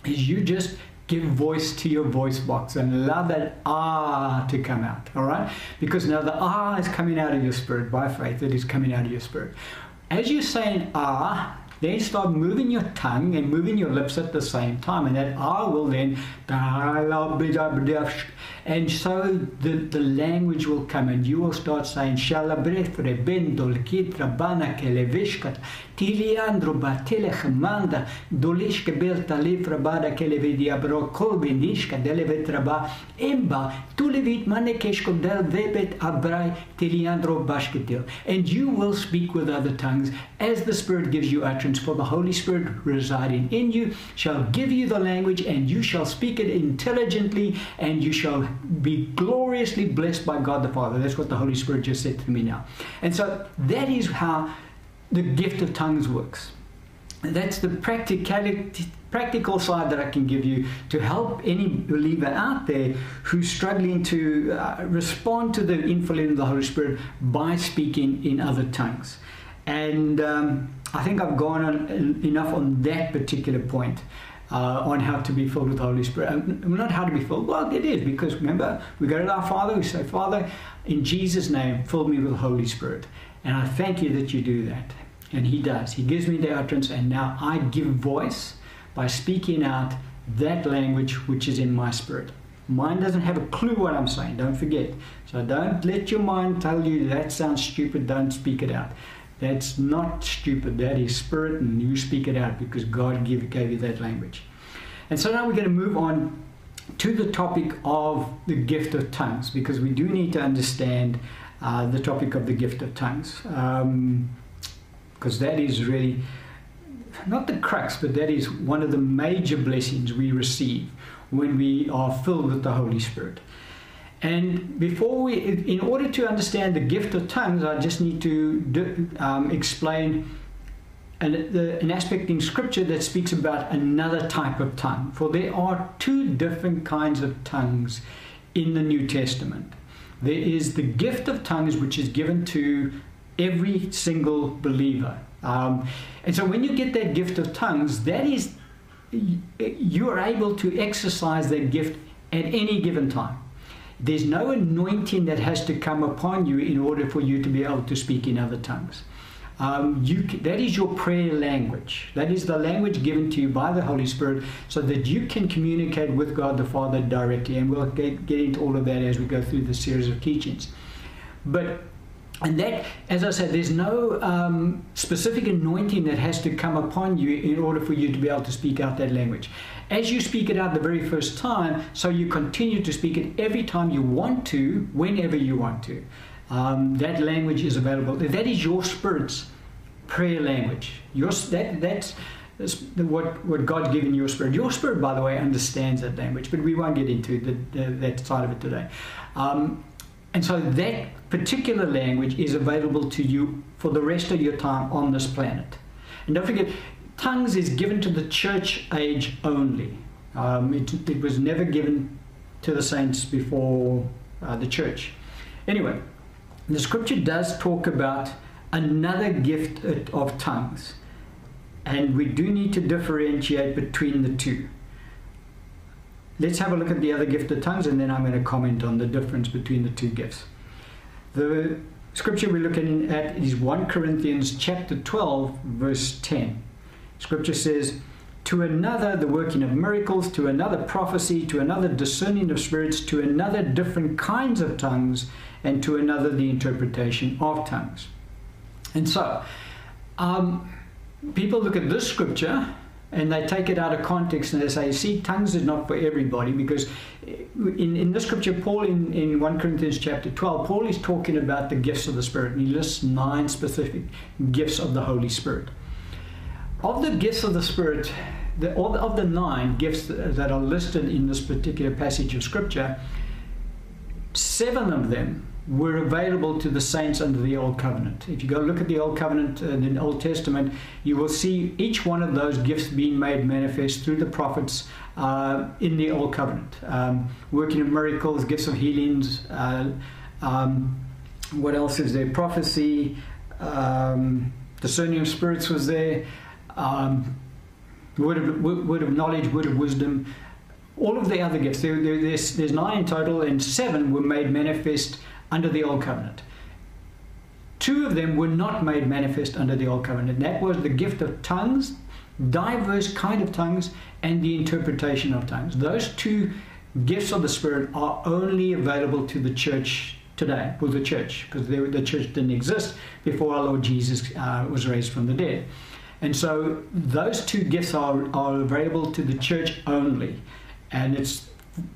is you just give voice to your voice box and allow that ah to come out all right? Because now the ah is coming out of your spirit by faith. It is coming out of your spirit. As you're saying ah then start moving your tongue and moving your lips at the same time and that ah will then and so the, the language will come and you will start saying Shalabrefre bendol kitra bana kelevishkat tiliandro batele chmanda dolishke belta livra bada kelevedia bro kolbinishka delevetraba emba tulevit manekeshko del vebet abrai tiliandro bashketil and you will speak with other tongues as the Spirit gives you utterance for the Holy Spirit residing in you shall give you the language and you shall speak it intelligently and you shall be gloriously blessed by God the Father. That's what the Holy Spirit just said to me now. And so that is how the gift of tongues works. That's the practicality, practical side that I can give you to help any believer out there who's struggling to uh, respond to the infilling of the Holy Spirit by speaking in other tongues. And um, I think I've gone on enough on that particular point uh, on how to be filled with the Holy Spirit. Um, not how to be filled, well, it is, because remember, we go to our Father, we say, Father, in Jesus' name, fill me with the Holy Spirit. And I thank you that you do that. And He does. He gives me the utterance, and now I give voice by speaking out that language which is in my spirit. Mind doesn't have a clue what I'm saying, don't forget. So don't let your mind tell you that sounds stupid, don't speak it out. That's not stupid. That is spirit, and you speak it out because God give, gave you that language. And so now we're going to move on to the topic of the gift of tongues because we do need to understand uh, the topic of the gift of tongues because that is really not the crux, but that is one of the major blessings we receive when we are filled with the Holy Spirit. And before we, in order to understand the gift of tongues, I just need to do, um, explain an, the, an aspect in Scripture that speaks about another type of tongue. For there are two different kinds of tongues in the New Testament. There is the gift of tongues, which is given to every single believer. Um, and so when you get that gift of tongues, that is, you are able to exercise that gift at any given time. There's no anointing that has to come upon you in order for you to be able to speak in other tongues. Um, you, that is your prayer language. That is the language given to you by the Holy Spirit so that you can communicate with God the Father directly. And we'll get, get into all of that as we go through the series of teachings. But and that, as I said, there's no um, specific anointing that has to come upon you in order for you to be able to speak out that language. As you speak it out the very first time, so you continue to speak it every time you want to, whenever you want to. Um, that language is available. That is your spirit's prayer language. Your, that, that's, what, what God given your spirit. Your spirit, by the way, understands that language, but we won't get into the, the, that side of it today. Um, and so that particular language is available to you for the rest of your time on this planet. And don't forget, tongues is given to the church age only. Um, it, it, was never given to the saints before uh, the church. Anyway, the scripture does talk about another gift of tongues, and we do need to differentiate between the two. Let's have a look at the other gift of tongues, and then I'm going to comment on the difference between the two gifts. The scripture we're looking at is 1 Corinthians chapter 12, verse 10. Scripture says, To another the working of miracles, to another prophecy, to another discerning of spirits, to another different kinds of tongues, and to another the interpretation of tongues. And so, um, people look at this scripture and they take it out of context and they say, see, tongues is not for everybody because in, in the scripture, Paul in, in 1 Corinthians chapter 12, Paul is talking about the gifts of the Spirit and he lists nine specific gifts of the Holy Spirit. Of the gifts of the Spirit, the, of the nine gifts that are listed in this particular passage of scripture, seven of them were available to the saints under the Old Covenant. If you go look at the Old Covenant and uh, the Old Testament, you will see each one of those gifts being made manifest through the prophets uh, in the Old Covenant. Um, working of miracles, gifts of healings, uh, um, what else is there? Prophecy, um, discerning of spirits was there, um, word, of, word of knowledge, word of wisdom. All of the other gifts, there, there, there's, there's nine in total, and seven were made manifest under the Old Covenant. Two of them were not made manifest under the Old Covenant. That was the gift of tongues, diverse kind of tongues, and the interpretation of tongues. Those two gifts of the Spirit are only available to the church today, for the church, because the church didn't exist before our Lord Jesus uh, was raised from the dead. And so those two gifts are, are available to the church only. And it's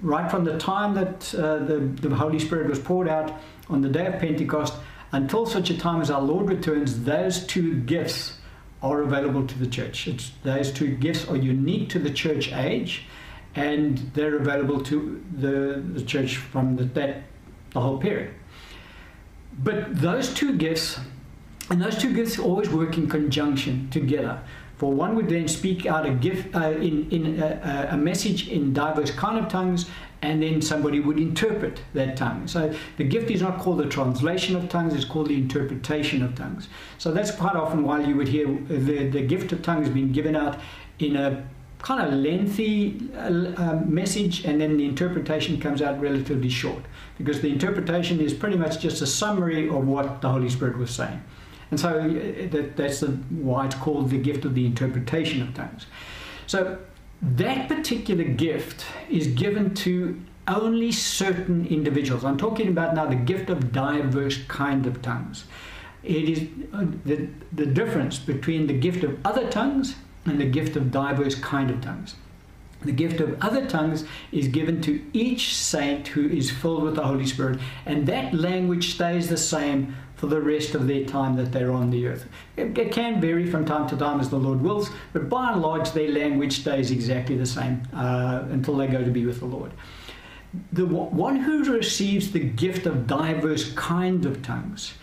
right from the time that uh, the, the Holy Spirit was poured out on the day of Pentecost until such a time as our Lord returns, those two gifts are available to the church. It's, those two gifts are unique to the church age and they're available to the, the church from the, that, the whole period. But those two gifts, and those two gifts always work in conjunction together. For one would then speak out a gift uh, in, in a, a, message in diverse kind of tongues, and then somebody would interpret that tongue. So the gift is not called the translation of tongues; it's called the interpretation of tongues. So that's quite often why you would hear the, the gift of tongues being given out in a kind of lengthy uh, um, message, and then the interpretation comes out relatively short, because the interpretation is pretty much just a summary of what the Holy Spirit was saying. And so uh, that, that's the, why it's called the gift of the interpretation of tongues. So that particular gift is given to only certain individuals. I'm talking about now the gift of diverse kind of tongues. It is uh, the, the difference between the gift of other tongues and the gift of diverse kind of tongues. The gift of other tongues is given to each saint who is filled with the Holy Spirit, and that language stays the same for the rest of their time that they're on the earth. It, it, can vary from time to time as the Lord wills, but by and large, their language stays exactly the same uh, until they go to be with the Lord. The one who receives the gift of diverse kind of tongues,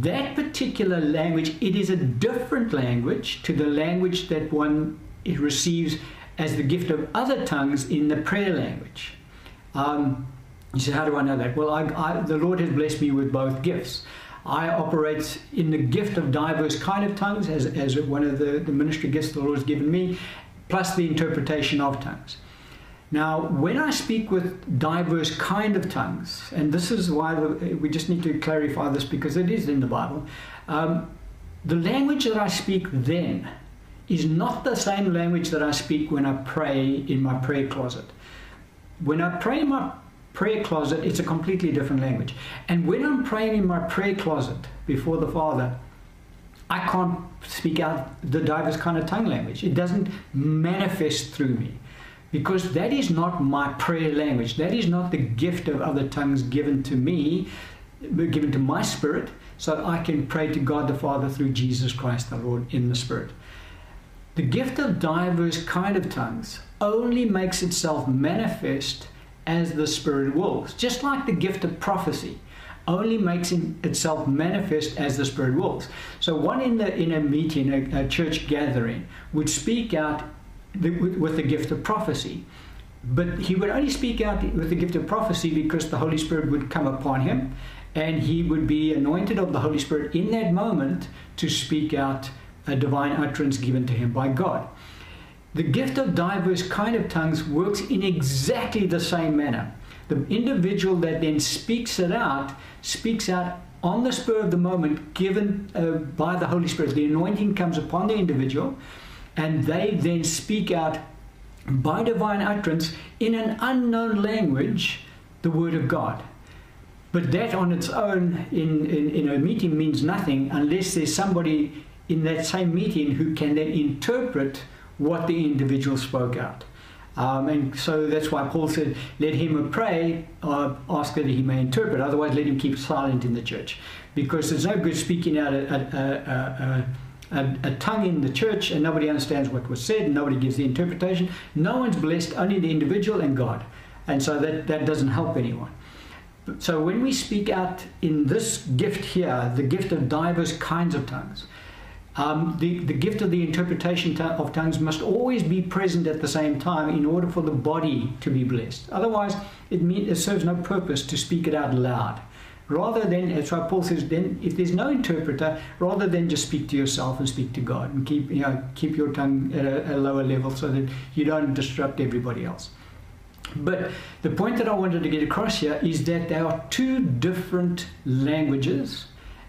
that particular language, it is a different language to the language that one receives as the gift of other tongues in the prayer language. Um, you say, how do I know that? Well, I, I, the Lord has blessed me with both gifts. I operate in the gift of diverse kind of tongues as, as one of the, the ministry gifts the Lord has given me, plus the interpretation of tongues. Now, when I speak with diverse kind of tongues, and this is why we just need to clarify this because it is in the Bible, um, the language that I speak then is not the same language that I speak when I pray in my prayer closet. When I pray in my prayer closet, it's a completely different language. And when I'm praying in my prayer closet before the Father, I can't speak out the diverse kind of tongue language. It doesn't manifest through me because that is not my prayer language. That is not the gift of other tongues given to me, given to my spirit, so I can pray to God the Father through Jesus Christ the Lord in the Spirit. The gift of diverse kind of tongues only makes itself manifest as the Spirit wills. Just like the gift of prophecy only makes itself manifest as the Spirit wills. So one in the in a meeting, a, a church gathering, would speak out the, with, with the gift of prophecy. But he would only speak out with the gift of prophecy because the Holy Spirit would come upon him and he would be anointed of the Holy Spirit in that moment to speak out a divine utterance given to him by God. The gift of diverse kind of tongues works in exactly the same manner. The individual that then speaks it out speaks out on the spur of the moment, given uh, by the Holy Spirit. The anointing comes upon the individual, and they then speak out by divine utterance in an unknown language the word of God. But that on its own in, in, in a meeting means nothing unless there's somebody in that same meeting who can then interpret what the individual spoke out. Um, and so that's why Paul said, let him pray, uh, ask that he may interpret. Otherwise, let him keep silent in the church. Because there's no good speaking out a, a, a, a, tongue in the church and nobody understands what was said and nobody gives the interpretation. No one's blessed, only the individual and God. And so that, that doesn't help anyone. So when we speak out in this gift here, the gift of diverse kinds of tongues, um, the, the gift of the interpretation of tongues must always be present at the same time in order for the body to be blessed. Otherwise, it, mean, it serves no purpose to speak it out loud. Rather than, as Paul says, then if there's no interpreter, rather than just speak to yourself and speak to God and keep, you know, keep your tongue at a, a lower level so that you don't disrupt everybody else. But the point that I wanted to get across here is that there are two different languages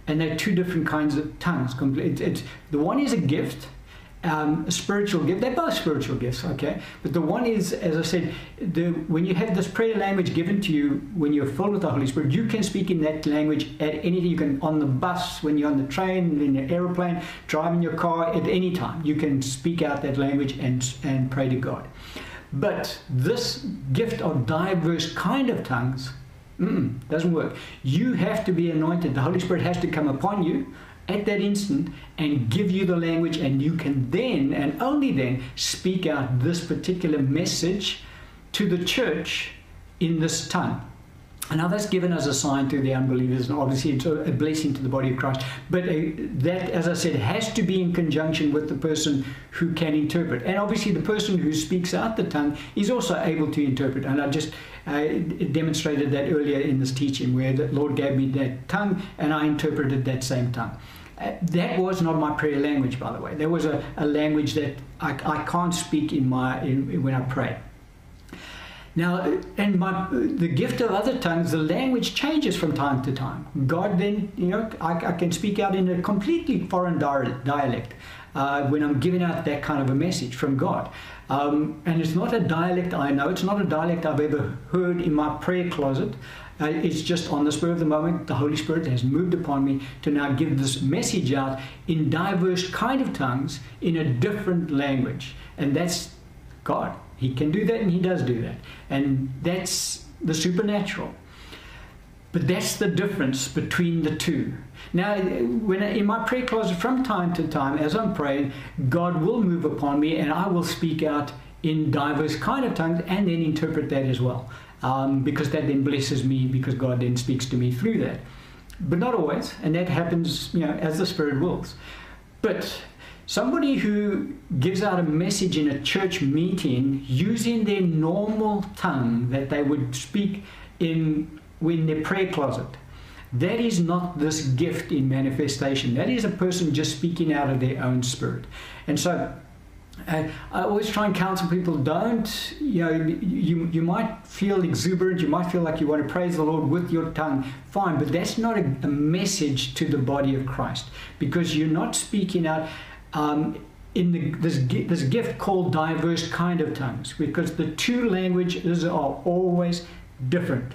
and they're two different kinds of tongues. It, it, the one is a gift, um, a spiritual gift. They're both spiritual gifts, okay? But the one is, as I said, the, when you have this prayer language given to you when you're filled with the Holy Spirit, you can speak in that language at any You can on the bus, when you're on the train, in your aeroplane, driving your car, at any time. You can speak out that language and and pray to God. But this gift of diverse kind of tongues Mm-mm, doesn't work. You have to be anointed. The Holy Spirit has to come upon you at that instant and give you the language, and you can then and only then speak out this particular message to the church in this tongue. And now that's given as a sign to the unbelievers, and obviously it's a blessing to the body of Christ. But uh, that, as I said, has to be in conjunction with the person who can interpret. And obviously, the person who speaks out the tongue is also able to interpret. And I just uh, demonstrated that earlier in this teaching, where the Lord gave me that tongue, and I interpreted that same tongue. Uh, that was not my prayer language, by the way. There was a, a language that I, I can't speak in my in, when I pray. Now, and my, the gift of other tongues, the language changes from time to time. God then, you know, I, I can speak out in a completely foreign dialect uh, when I'm giving out that kind of a message from God. Um, and it's not a dialect I know, it's not a dialect I've ever heard in my prayer closet. Uh, it's just on the spur of the moment, the Holy Spirit has moved upon me to now give this message out in diverse kind of tongues in a different language. And that's God. He can do that and he does do that. And that's the supernatural. But that's the difference between the two. Now, when in my prayer closet, from time to time, as I'm praying, God will move upon me, and I will speak out in diverse kind of tongues, and then interpret that as well, um, because that then blesses me, because God then speaks to me through that. But not always, and that happens, you know, as the Spirit wills. But Somebody who gives out a message in a church meeting using their normal tongue that they would speak in in their prayer closet. That is not this gift in manifestation. That is a person just speaking out of their own spirit. And so uh, I always try and counsel people don't, you know, you, you might feel exuberant, you might feel like you want to praise the Lord with your tongue, fine, but that's not a, a message to the body of Christ because you're not speaking out um, in the, this, this gift called diverse kind of tongues because the two languages are always different.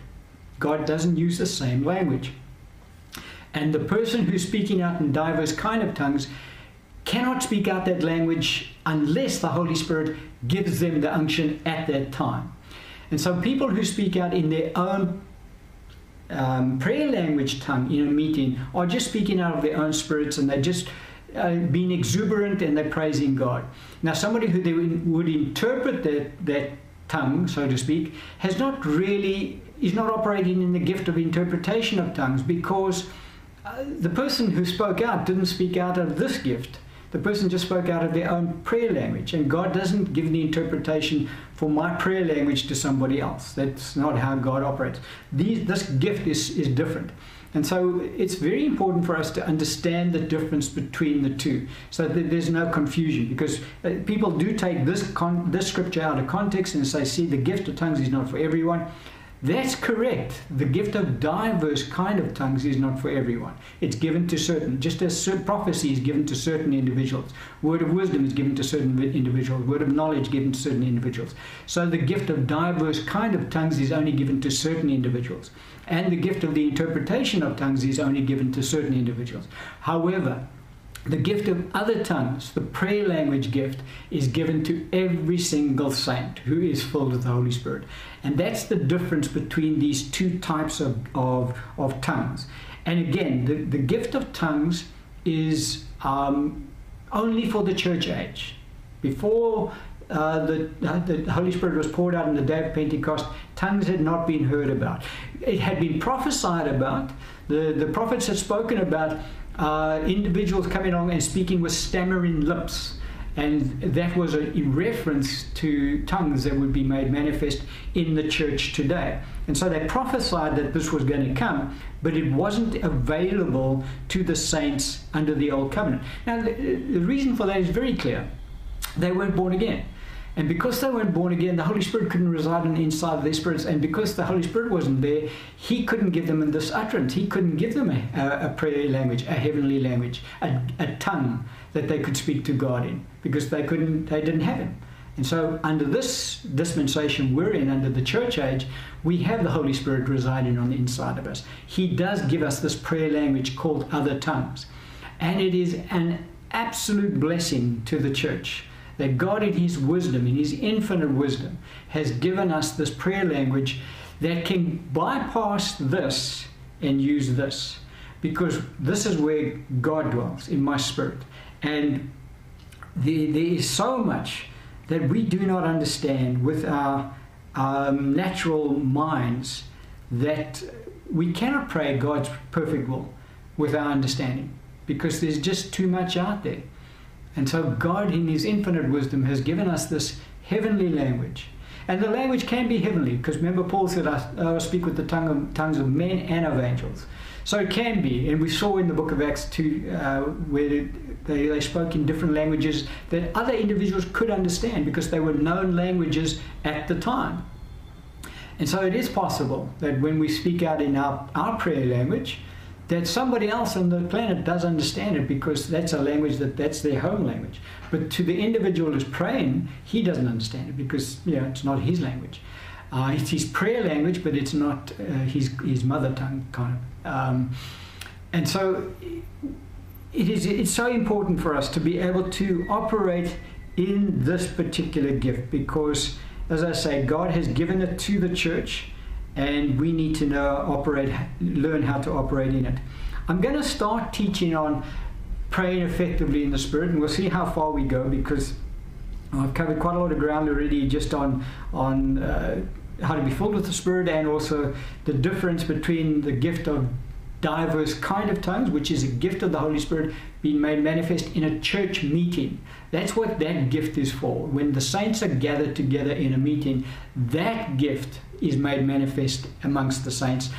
God doesn't use the same language. And the person who's speaking out in diverse kind of tongues cannot speak out that language unless the Holy Spirit gives them the unction at that time. And so people who speak out in their own um, prayer language tongue in a meeting are just speaking out of their own spirits and they just uh, being exuberant and they're praising God. Now, somebody who they would interpret that, that tongue, so to speak, has not really, is not operating in the gift of interpretation of tongues because uh, the person who spoke out didn't speak out of this gift. The person just spoke out of their own prayer language, and God doesn't give the interpretation for my prayer language to somebody else. That's not how God operates. These, this gift is, is different. And so it's very important for us to understand the difference between the two so that there's no confusion because uh, people do take this, con- this scripture out of context and say, see, the gift of tongues is not for everyone. That's correct. The gift of diverse kind of tongues is not for everyone. It's given to certain, just as prophecy is given to certain individuals. Word of wisdom is given to certain individuals. Word of knowledge given to certain individuals. So the gift of diverse kind of tongues is only given to certain individuals. And the gift of the interpretation of tongues is only given to certain individuals. However, the gift of other tongues, the prayer language gift, is given to every single saint who is filled with the Holy Spirit. And that's the difference between these two types of, of, of tongues. And again, the, the gift of tongues is um, only for the church age. Before uh, the, the Holy Spirit was poured out on the day of Pentecost, tongues had not been heard about. It had been prophesied about. The, the prophets had spoken about uh, individuals coming along and speaking with stammering lips. And that was a, in reference to tongues that would be made manifest in the church today. And so they prophesied that this was going to come, but it wasn't available to the saints under the old covenant. Now, the, the reason for that is very clear they weren't born again. And because they weren't born again, the Holy Spirit couldn't reside on the inside of their spirits. And because the Holy Spirit wasn't there, He couldn't give them this utterance. He couldn't give them a, a, a prayer language, a heavenly language, a, a tongue that they could speak to God in, because they couldn't, they didn't have Him. And so, under this dispensation we're in, under the church age, we have the Holy Spirit residing on the inside of us. He does give us this prayer language called other tongues. And it is an absolute blessing to the church that God, in His wisdom, in His infinite wisdom, has given us this prayer language that can bypass this and use this. Because this is where God dwells, in my spirit. And there, there is so much that we do not understand with our um, natural minds that we cannot pray God's perfect will with our understanding because there's just too much out there. And so God, in His infinite wisdom, has given us this heavenly language. And the language can be heavenly, because remember, Paul said, I, I speak with the tongue of, tongues of men and of angels. So it can be. And we saw in the book of Acts 2 uh, where they, they spoke in different languages that other individuals could understand because they were known languages at the time. And so it is possible that when we speak out in our, our prayer language, that somebody else on the planet does understand it because that's a language that that's their home language. But to the individual who's praying, he doesn't understand it because you know, it's not his language. Uh, it's his prayer language, but it's not uh, his, his mother tongue kind of. Um, and so it is, it's so important for us to be able to operate in this particular gift because, as I say, God has given it to the church and we need to know operate learn how to operate in it i'm going to start teaching on praying effectively in the spirit and we'll see how far we go because i've covered quite a lot of ground already just on on uh, how to be filled with the spirit and also the difference between the gift of diverse kind of tongues, which is a gift of the Holy Spirit being made manifest in a church meeting. That's what that gift is for. When the saints are gathered together in a meeting, that gift is made manifest amongst the saints.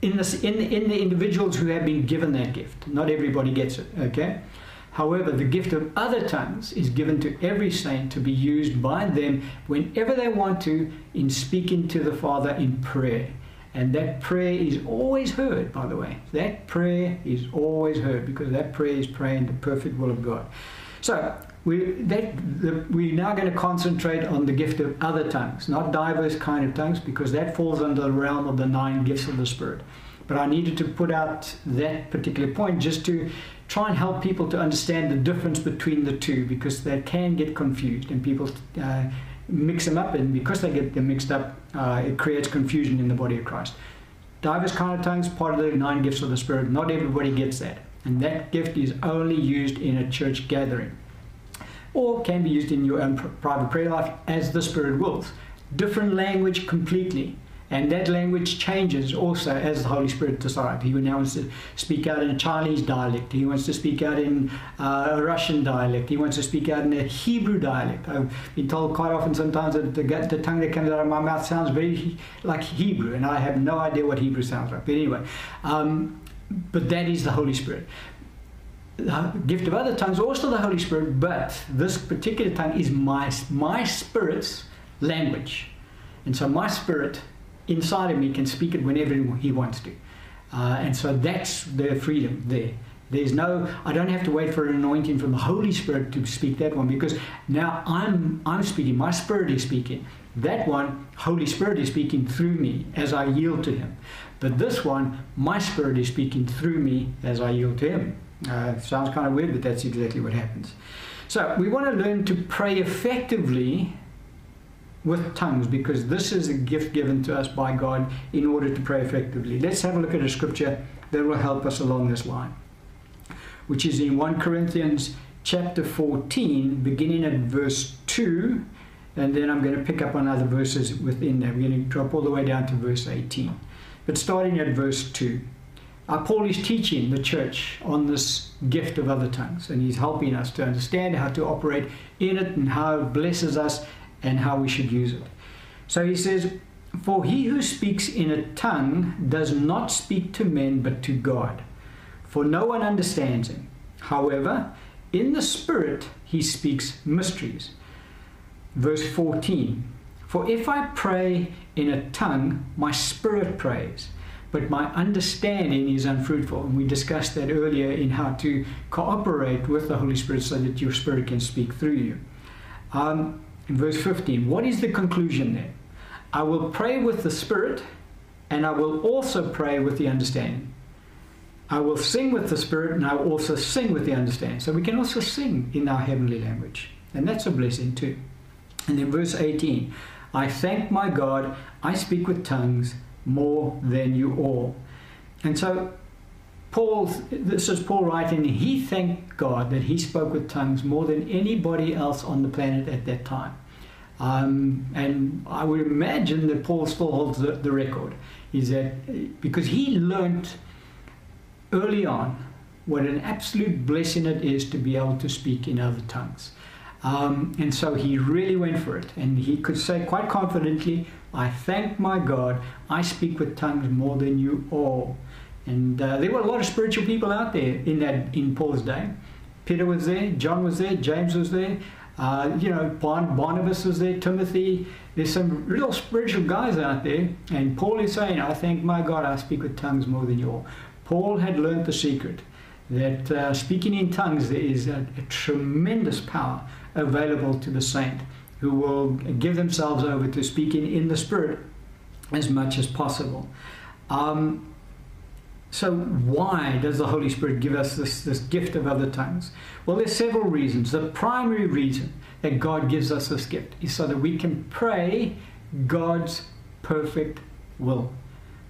In, this, in, in the individuals who have been given that gift. Not everybody gets it, okay? However, the gift of other tongues is given to every saint to be used by them whenever they want to in speaking to the Father in prayer. And that prayer is always heard, by the way. That prayer is always heard because that prayer is praying the perfect will of God. So we, that, the, we're now going to concentrate on the gift of other tongues, not diverse kind of tongues, because that falls under the realm of the nine gifts of the Spirit. But I needed to put out that particular point just to try and help people to understand the difference between the two, because they can get confused and people uh, mix them up, and because they get them mixed up, uh, it creates confusion in the body of Christ. Diverse kind of tongues, part of the nine gifts of the Spirit. Not everybody gets that, and that gift is only used in a church gathering, or can be used in your own private prayer life as the Spirit wills. Different language completely, And that language changes also as the Holy Spirit decides. He now wants to speak out in a Chinese dialect. He wants to speak out in uh, a Russian dialect. He wants to speak out in a Hebrew dialect. I've been told quite often sometimes that the, the tongue that comes out of my mouth sounds very like Hebrew, and I have no idea what Hebrew sounds like. But anyway, um, but that is the Holy Spirit. The gift of other tongues, also the Holy Spirit, but this particular tongue is my, my spirit's language. And so my spirit inside of me can speak it whenever he wants to. Uh, and so that's the freedom there. There's no, I don't have to wait for an anointing from the Holy Spirit to speak that one because now I'm, I'm speaking, my spirit is speaking. That one, Holy Spirit is speaking through me as I yield to Him. But this one, my spirit is speaking through me as I yield to Him. Uh, sounds kind of weird, but that's exactly what happens. So we want to learn to pray effectively with tongues because this is a gift given to us by God in order to pray effectively. Let's have a look at a scripture that will help us along this line, which is in 1 Corinthians chapter 14, beginning at verse 2, and then I'm going to pick up on other verses within that. We're going to drop all the way down to verse 18. But starting at verse 2. Uh, Paul is teaching the church on this gift of other tongues, and he's helping us to understand how to operate in it and how it blesses us and how we should use it. So he says, For he who speaks in a tongue does not speak to men but to God, for no one understands him. However, in the Spirit he speaks mysteries. Verse 14 For if I pray in a tongue, my spirit prays, but my understanding is unfruitful. And we discussed that earlier in how to cooperate with the Holy Spirit so that your spirit can speak through you. Um, in verse 15. What is the conclusion there? I will pray with the Spirit, and I will also pray with the understanding. I will sing with the Spirit, and I will also sing with the understanding. So we can also sing in our heavenly language, and that's a blessing too. And then verse 18 I thank my God, I speak with tongues more than you all. And so Paul, this is Paul writing, he thanked God that he spoke with tongues more than anybody else on the planet at that time. Um, and I would imagine that Paul still holds the, the record, is that because he learnt early on what an absolute blessing it is to be able to speak in other tongues. Um, and so he really went for it. And he could say quite confidently, I thank my God, I speak with tongues more than you all. And uh, there were a lot of spiritual people out there in that in Paul's day. Peter was there, John was there, James was there. Uh, you know, Barnabas was there, Timothy. There's some real spiritual guys out there. And Paul is saying, I thank my God I speak with tongues more than you all. Paul had learned the secret that uh, speaking in tongues there is a, a, tremendous power available to the saint who will give themselves over to speaking in the Spirit as much as possible. Um, so, why does the Holy Spirit give us this, this gift of other tongues? Well, there's several reasons. The primary reason that God gives us this gift is so that we can pray God's perfect will.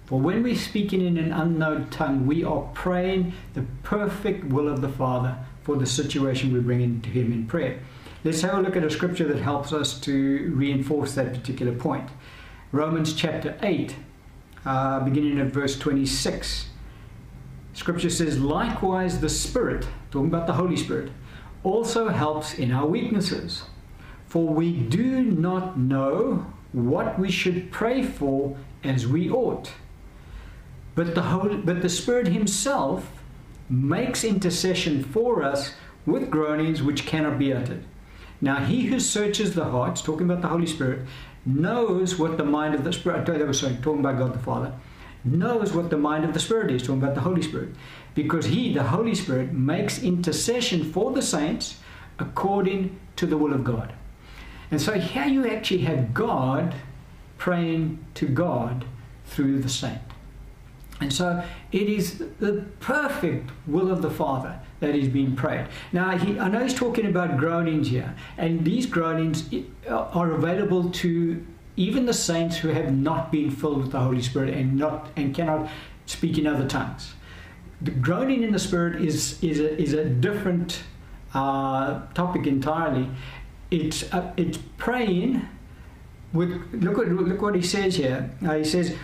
For when we're speaking in an unknown tongue, we are praying the perfect will of the Father for the situation we bring into Him in prayer. Let's have a look at a scripture that helps us to reinforce that particular point. Romans chapter 8, uh, beginning at verse 26. Scripture says, likewise, the Spirit, talking about the Holy Spirit, also helps in our weaknesses. For we do not know what we should pray for as we ought. But the, Holy, but the Spirit Himself makes intercession for us with groanings which cannot be uttered. Now, He who searches the hearts, talking about the Holy Spirit, knows what the mind of the Spirit, uh, that was sorry, talking about God the Father, knows what the mind of the Spirit is, talking about the Holy Spirit, because He, the Holy Spirit, makes intercession for the saints according to the will of God. And so here you actually have God praying to God through the saint. And so it is the perfect will of the Father that is being prayed. Now, he, I know he's talking about groanings here, and these groanings are available to even the saints who have not been filled with the Holy Spirit and not and cannot speak in other tongues. The groaning in the Spirit is is a, is a different uh, topic entirely. It's uh, it's praying with look what look what he says here. Uh, he says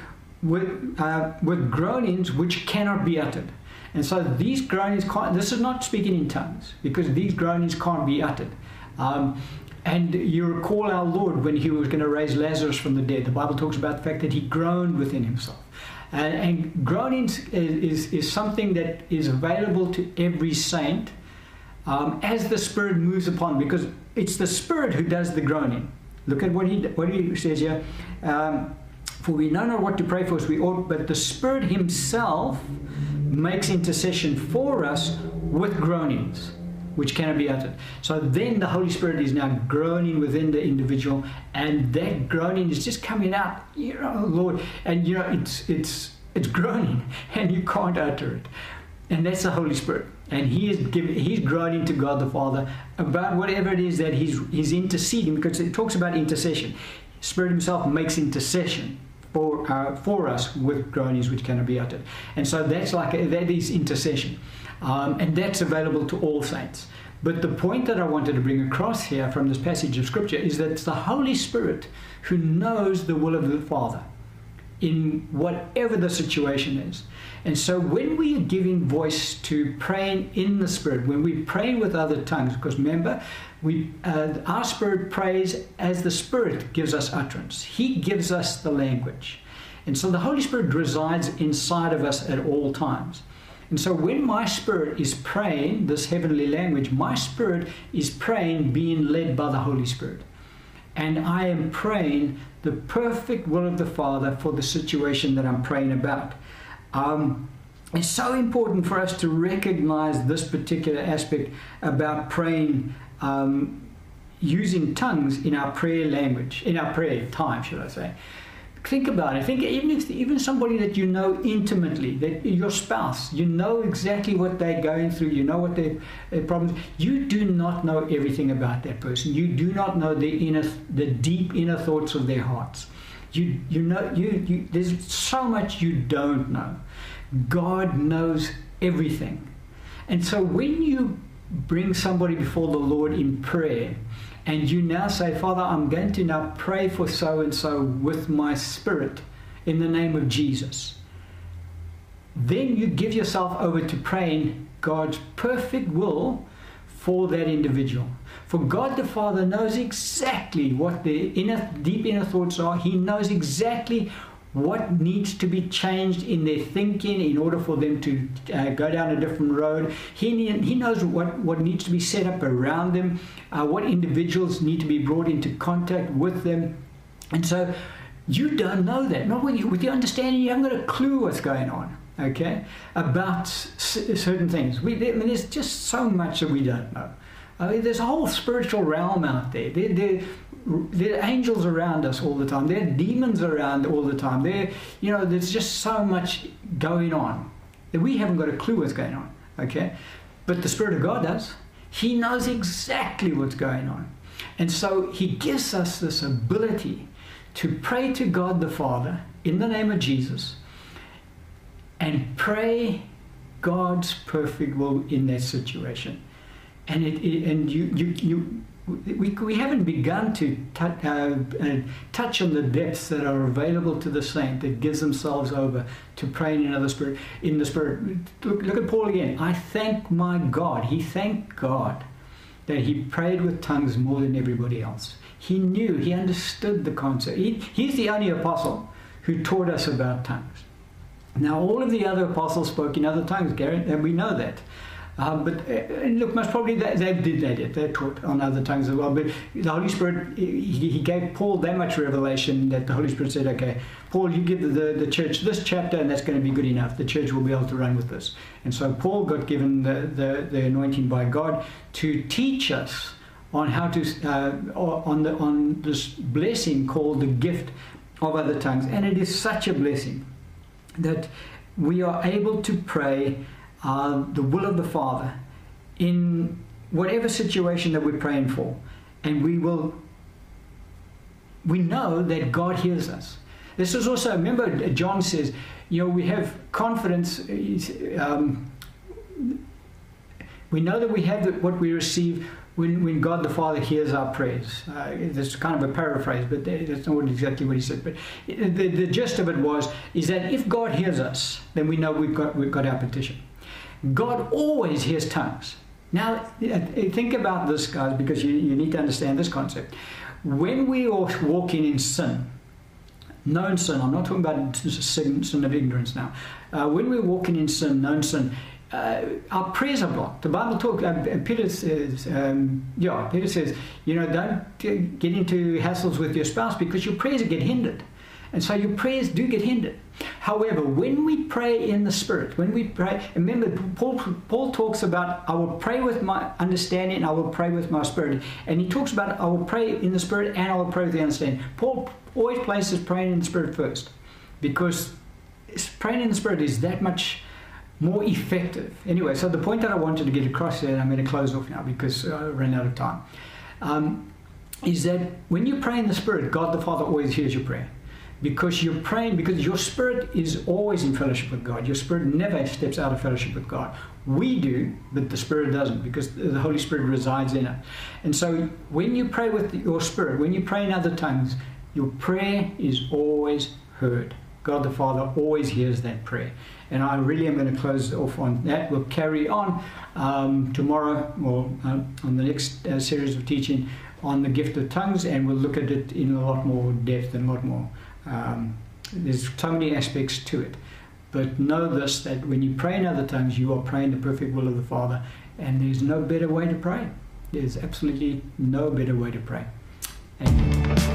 with uh, with groanings which cannot be uttered. And so these groanings can't. This is not speaking in tongues because these groanings can't be uttered. Um, and you recall our Lord when he was going to raise Lazarus from the dead. The Bible talks about the fact that he groaned within himself. And, and groanings is, is, is, something that is available to every saint um, as the Spirit moves upon, because it's the Spirit who does the groaning. Look at what he, what he says here. Um, for we know not what to pray for as we ought, but the Spirit Himself makes intercession for us with groanings which cannot be uttered. So then the Holy Spirit is now groaning within the individual, and that groaning is just coming out, you know, Lord, and you know it's it's it's groaning, and you can't utter it, and that's the Holy Spirit, and He is giving, He's groaning to God the Father about whatever it is that He's He's interceding, because it talks about intercession. Spirit Himself makes intercession for, uh, for us with groanings which cannot be uttered. And so that's like a, that is intercession. Um, and that's available to all saints. But the point that I wanted to bring across here from this passage of Scripture is that it's the Holy Spirit who knows the will of the Father in whatever the situation is. And so when we are giving voice to praying in the Spirit, when we pray with other tongues, because remember, we, uh, our spirit prays as the Spirit gives us utterance, He gives us the language. And so the Holy Spirit resides inside of us at all times. And so when my spirit is praying this heavenly language, my spirit is praying being led by the Holy Spirit. And I am praying the perfect will of the Father for the situation that I'm praying about. Um, it's so important for us to recognize this particular aspect about praying um, using tongues in our prayer language, in our prayer time, should I say think about it. Think even if even somebody that you know intimately, that your spouse, you know exactly what they're going through, you know what their, their problems. You do not know everything about that person. You do not know the inner, the deep inner thoughts of their hearts. You you know you, you there's so much you don't know. God knows everything, and so when you bring somebody before the Lord in prayer and you now say, Father, I'm going to now pray for so and so with my spirit in the name of Jesus, then you give yourself over to praying God's perfect will for that individual. For God the Father knows exactly what their inner, deep inner thoughts are. He knows exactly what needs to be changed in their thinking in order for them to uh, go down a different road. He, he knows what, what needs to be set up around them, uh, what individuals need to be brought into contact with them. And so you don't know that. Not with, you, with your understanding, you haven't got a clue what's going on, okay, about certain things. We, I mean, there's just so much that we don't know. I mean, there's a whole spiritual realm out there. There, there there are angels around us all the time. There are demons around all the time. There, you know, there's just so much going on that we haven't got a clue what's going on. Okay, but the Spirit of God does. He knows exactly what's going on, and so He gives us this ability to pray to God the Father in the name of Jesus, and pray God's perfect will in that situation. And it, it and you you you we, we haven't begun to uh, uh, touch on the depths that are available to the saint that gives themselves over to praying in the spirit. In the spirit, look, look at Paul again. I thank my God. He thanked God that he prayed with tongues more than everybody else. He knew. He understood the concept. He, he's the only apostle who taught us about tongues. Now, all of the other apostles spoke in other tongues, Gary, and we know that. Um, but uh, look, most probably they, they did they did they taught on other tongues as well. But the Holy Spirit, he, he, gave Paul that much revelation that the Holy Spirit said, "Okay, Paul, you give the, the, the, church this chapter, and that's going to be good enough. The church will be able to run with this." And so Paul got given the the, the anointing by God to teach us on how to uh, on the on this blessing called the gift of other tongues, and it is such a blessing that we are able to pray uh, the will of the Father in whatever situation that we're praying for. And we will, we know that God hears us. This is also, remember, John says, you know, we have confidence. Um, We know that we have the, what we receive when, when God the Father hears our prayers. Uh, that's kind of a paraphrase, but that's not exactly what he said. But the, the gist of it was is that if God hears us, then we know we've got, we've got our petition. God always hears tongues. Now, think about this, guys, because you, you need to understand this concept. When we are walking in sin, known sin, I'm not talking about sin, sin of ignorance now. Uh, when we're walking in sin, known sin, uh, our prayers are blocked. The Bible talks. Uh, Peter says, um, yeah, Peter says, you know, don't get into hassles with your spouse because your prayers get hindered. And so your prayers do get hindered. However, when we pray in the Spirit, when we pray, remember, Paul, Paul talks about I will pray with my understanding, I will pray with my spirit. And he talks about I will pray in the Spirit and I will pray with the understanding. Paul always places praying in the Spirit first because praying in the Spirit is that much more effective. Anyway, so the point that I wanted to get across here, and I'm going to close off now because I ran out of time, um, is that when you pray in the Spirit, God the Father always hears your prayer because you're praying because your spirit is always in fellowship with God. Your spirit never steps out of fellowship with God. We do, but the spirit doesn't because the Holy Spirit resides in it. And so when you pray with your spirit, when you pray in other tongues, your prayer is always heard. God the Father always hears that prayer. And I really am going to close off on that. We'll carry on um, tomorrow or uh, on the next uh, series of teaching on the gift of tongues, and we'll look at it in a lot more depth and a lot more um, there's so many aspects to it. But know this that when you pray in other tongues, you are praying the perfect will of the Father, and there's no better way to pray. There's absolutely no better way to pray. Amen.